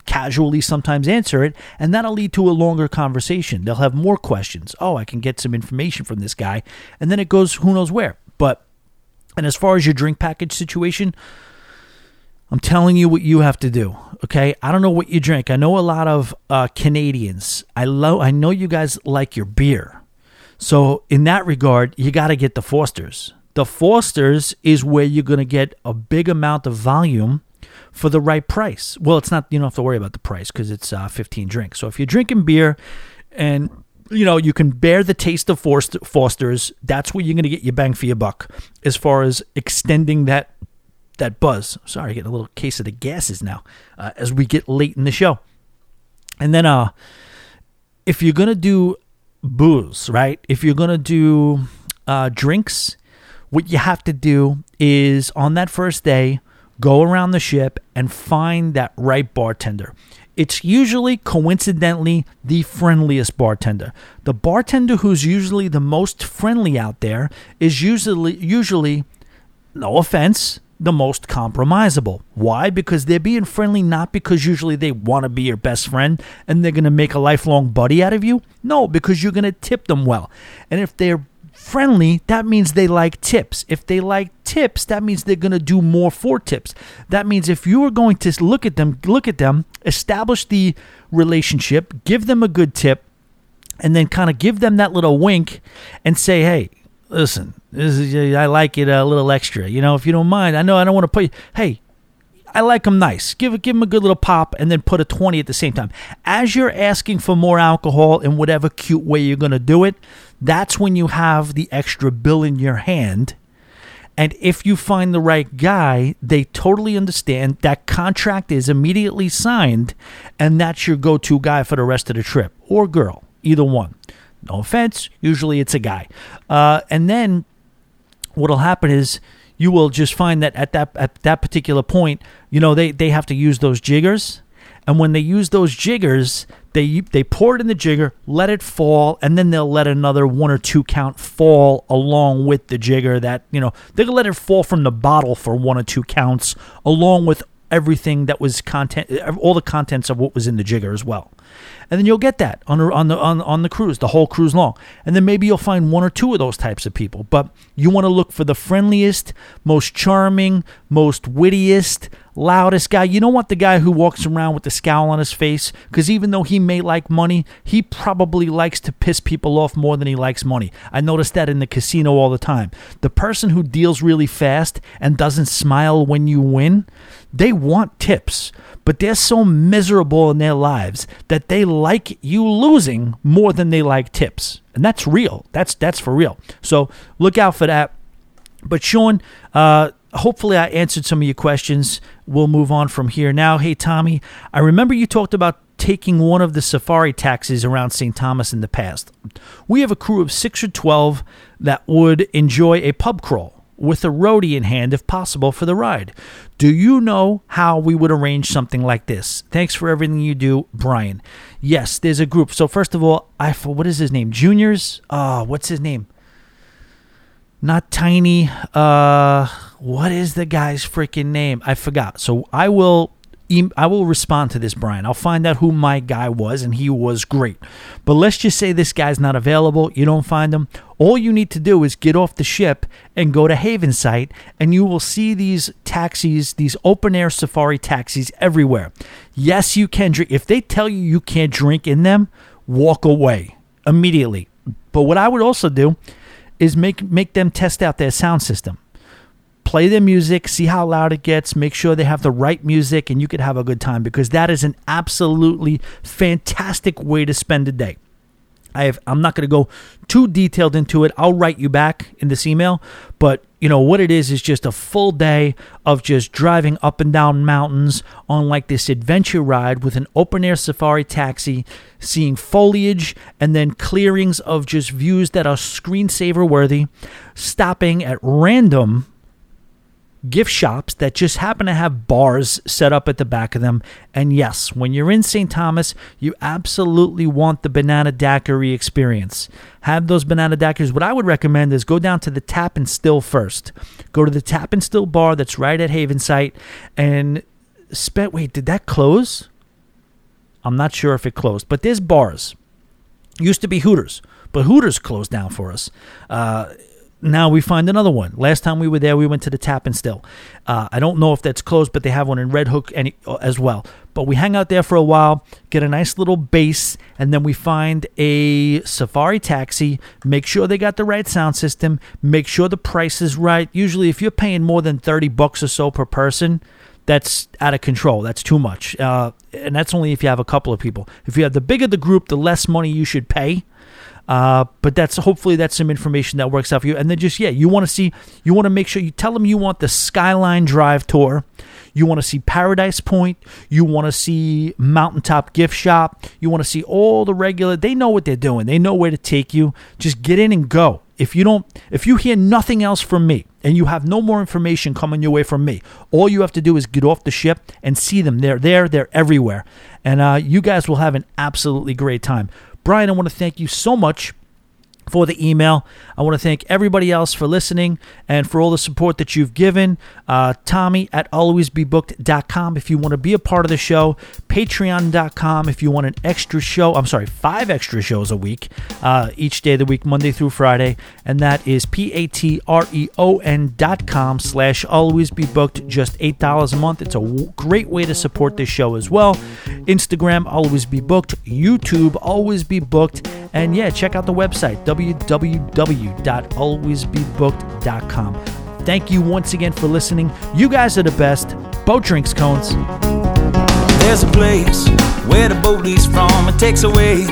casually sometimes answer it, and that'll lead to a longer conversation. They'll have more questions. Oh, I can get some information from this guy, and then it goes who knows where. But, and as far as your drink package situation, I'm telling you what you have to do. Okay, I don't know what you drink. I know a lot of uh, Canadians. I love. I know you guys like your beer. So in that regard, you got to get the Fosters. The Fosters is where you're going to get a big amount of volume for the right price. Well, it's not. You don't have to worry about the price because it's uh, 15 drinks. So if you're drinking beer, and you know you can bear the taste of Fosters, that's where you're going to get your bang for your buck as far as extending that that buzz. Sorry, getting a little case of the gases now uh, as we get late in the show. And then, uh, if you're gonna do booze, right? If you're gonna do uh, drinks, what you have to do is on that first day, go around the ship and find that right bartender. It's usually coincidentally the friendliest bartender. The bartender who's usually the most friendly out there is usually usually no offense, the most compromisable. Why? Because they're being friendly not because usually they want to be your best friend and they're going to make a lifelong buddy out of you. No, because you're going to tip them well. And if they're friendly, that means they like tips. If they like tips, that means they're going to do more for tips. That means if you are going to look at them, look at them, establish the relationship, give them a good tip, and then kind of give them that little wink and say, "Hey, listen, is, I like it a little extra. You know, if you don't mind, I know I don't want to put. Hey, I like them nice. Give give them a good little pop, and then put a twenty at the same time. As you're asking for more alcohol in whatever cute way you're going to do it, that's when you have the extra bill in your hand. And if you find the right guy, they totally understand that contract is immediately signed, and that's your go-to guy for the rest of the trip or girl, either one. No offense, usually it's a guy. Uh, and then what'll happen is you will just find that at that at that particular point, you know, they they have to use those jiggers, and when they use those jiggers, they they pour it in the jigger, let it fall, and then they'll let another one or two count fall along with the jigger. That you know they'll let it fall from the bottle for one or two counts, along with everything that was content, all the contents of what was in the jigger as well and then you'll get that on on the on, on the cruise, the whole cruise long, and then maybe you'll find one or two of those types of people. But you want to look for the friendliest, most charming, most wittiest, loudest guy. You don't want the guy who walks around with the scowl on his face because even though he may like money, he probably likes to piss people off more than he likes money. I notice that in the casino all the time. The person who deals really fast and doesn't smile when you win, they want tips, but they're so miserable in their lives that they like you losing more than they like tips. And that's real. That's that's for real. So look out for that. But Sean, uh, hopefully I answered some of your questions. We'll move on from here. Now, hey Tommy, I remember you talked about taking one of the safari taxis around St. Thomas in the past. We have a crew of six or twelve that would enjoy a pub crawl with a roadie in hand if possible for the ride. Do you know how we would arrange something like this? Thanks for everything you do, Brian. Yes, there's a group. So first of all, I what is his name? Juniors? Uh, what's his name? Not Tiny. Uh, what is the guy's freaking name? I forgot. So I will I will respond to this, Brian. I'll find out who my guy was, and he was great. But let's just say this guy's not available. You don't find him. All you need to do is get off the ship and go to Havensight, and you will see these taxis, these open air safari taxis everywhere. Yes, you can drink. If they tell you you can't drink in them, walk away immediately. But what I would also do is make make them test out their sound system play their music, see how loud it gets, make sure they have the right music, and you could have a good time because that is an absolutely fantastic way to spend a day. I have, I'm not going to go too detailed into it. I'll write you back in this email, but you know what it is is just a full day of just driving up and down mountains on like this adventure ride with an open air safari taxi, seeing foliage and then clearings of just views that are screensaver worthy, stopping at random gift shops that just happen to have bars set up at the back of them. And yes, when you're in St. Thomas, you absolutely want the banana daiquiri experience. Have those banana daiquiris. What I would recommend is go down to the Tap and Still first. Go to the Tap and Still bar that's right at Haven Havensight and spend. Wait, did that close? I'm not sure if it closed, but there's bars. Used to be Hooters, but Hooters closed down for us. Uh, now we find another one. Last time we were there, we went to the Tap and Still. Uh, I don't know if that's closed, but they have one in Red Hook any, uh, as well. But we hang out there for a while, get a nice little base, and then we find a safari taxi. Make sure they got the right sound system. Make sure the price is right. Usually, if you're paying more than thirty bucks or so per person, that's out of control. That's too much. Uh, and that's only if you have a couple of people. If you have the bigger the group, the less money you should pay. Uh, but that's hopefully that's some information that works out for you. And then just yeah, you want to see, you want to make sure you tell them you want the Skyline Drive tour. You want to see Paradise Point. You want to see Mountaintop Gift Shop. You want to see all the regular. They know what they're doing. They know where to take you. Just get in and go. If you don't, if you hear nothing else from me and you have no more information coming your way from me, all you have to do is get off the ship and see them. They're there. They're everywhere, and uh, you guys will have an absolutely great time. Brian, I want to thank you so much for the email. I want to thank everybody else for listening and for all the support that you've given. Uh, Tommy at alwaysbebooked.com if you want to be a part of the show. Patreon.com if you want an extra show. I'm sorry, five extra shows a week, uh, each day of the week, Monday through Friday. And that is P-A-T-R-E-O-N dot com slash alwaysbebooked. Just $8 a month. It's a w- great way to support this show as well. Instagram, always be booked. YouTube, always be booked. And yeah, check out the website, www.alwaysbebooked.com. Thank you once again for listening. You guys are the best. Boat drinks cones. There's a place where the boat leaves from. It takes away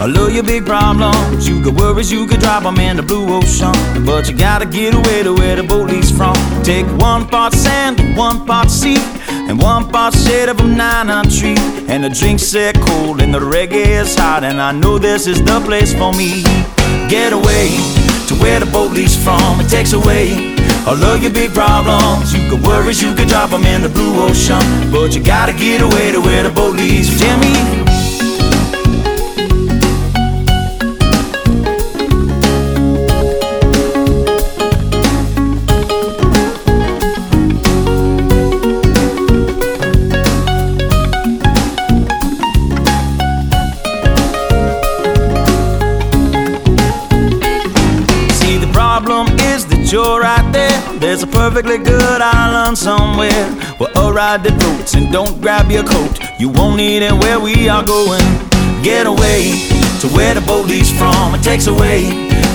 all of your big problems. You got worries, you could drop them in the blue ocean. But you gotta get away to where the boat leaves from. Take one part sand, one part sea, and one part shade of a nine tree. And the drinks set cold, and the reggae is hot. And I know this is the place for me. Get away to where the boat leaves from. It takes away all of your big problems. You could worries, you can drop them in the blue ocean. But you gotta get away to where the boat leads. Tell me. Ride the boats and don't grab your coat. You won't need it where we are going. Get away to where the boat leaves from. It takes away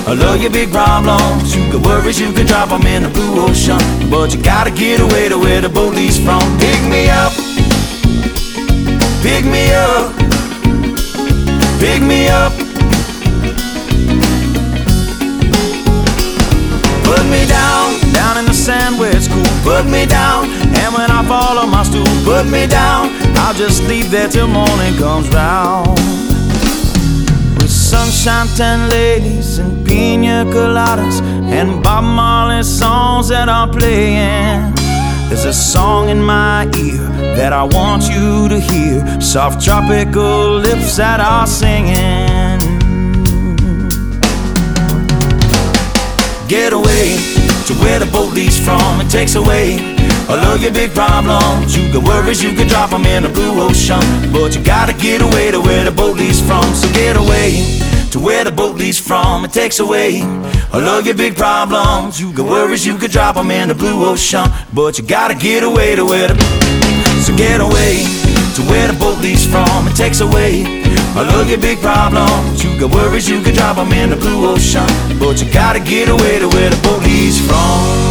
all of your big problems. You got worries, you can drop them in the blue ocean. But you gotta get away to where the boat leaves from. Pick me up, pick me up, pick me up. Put me down, down in the sand where it's cool. Put me down, and when I fall on my stool, put me down. I'll just leave there till morning comes round. With sunshine, ten ladies, and pina coladas, and Bob Marley songs that are playing. There's a song in my ear that I want you to hear. Soft tropical lips that are singing. Get away to where the boat leaves from. It takes away of your big problems. You got worries, you can drop them in the blue ocean. But you gotta get away to where the boat leaves from. So get away to where the boat leaves from. It takes away all of your big problems. You got worries, you can drop them in the blue ocean. But you gotta get away to where the. (laughs) So get away to where the boat leaves from. It takes away all of your big problems. You got worries, you can drop them in the blue ocean. But you gotta get away to where the boat leaves from.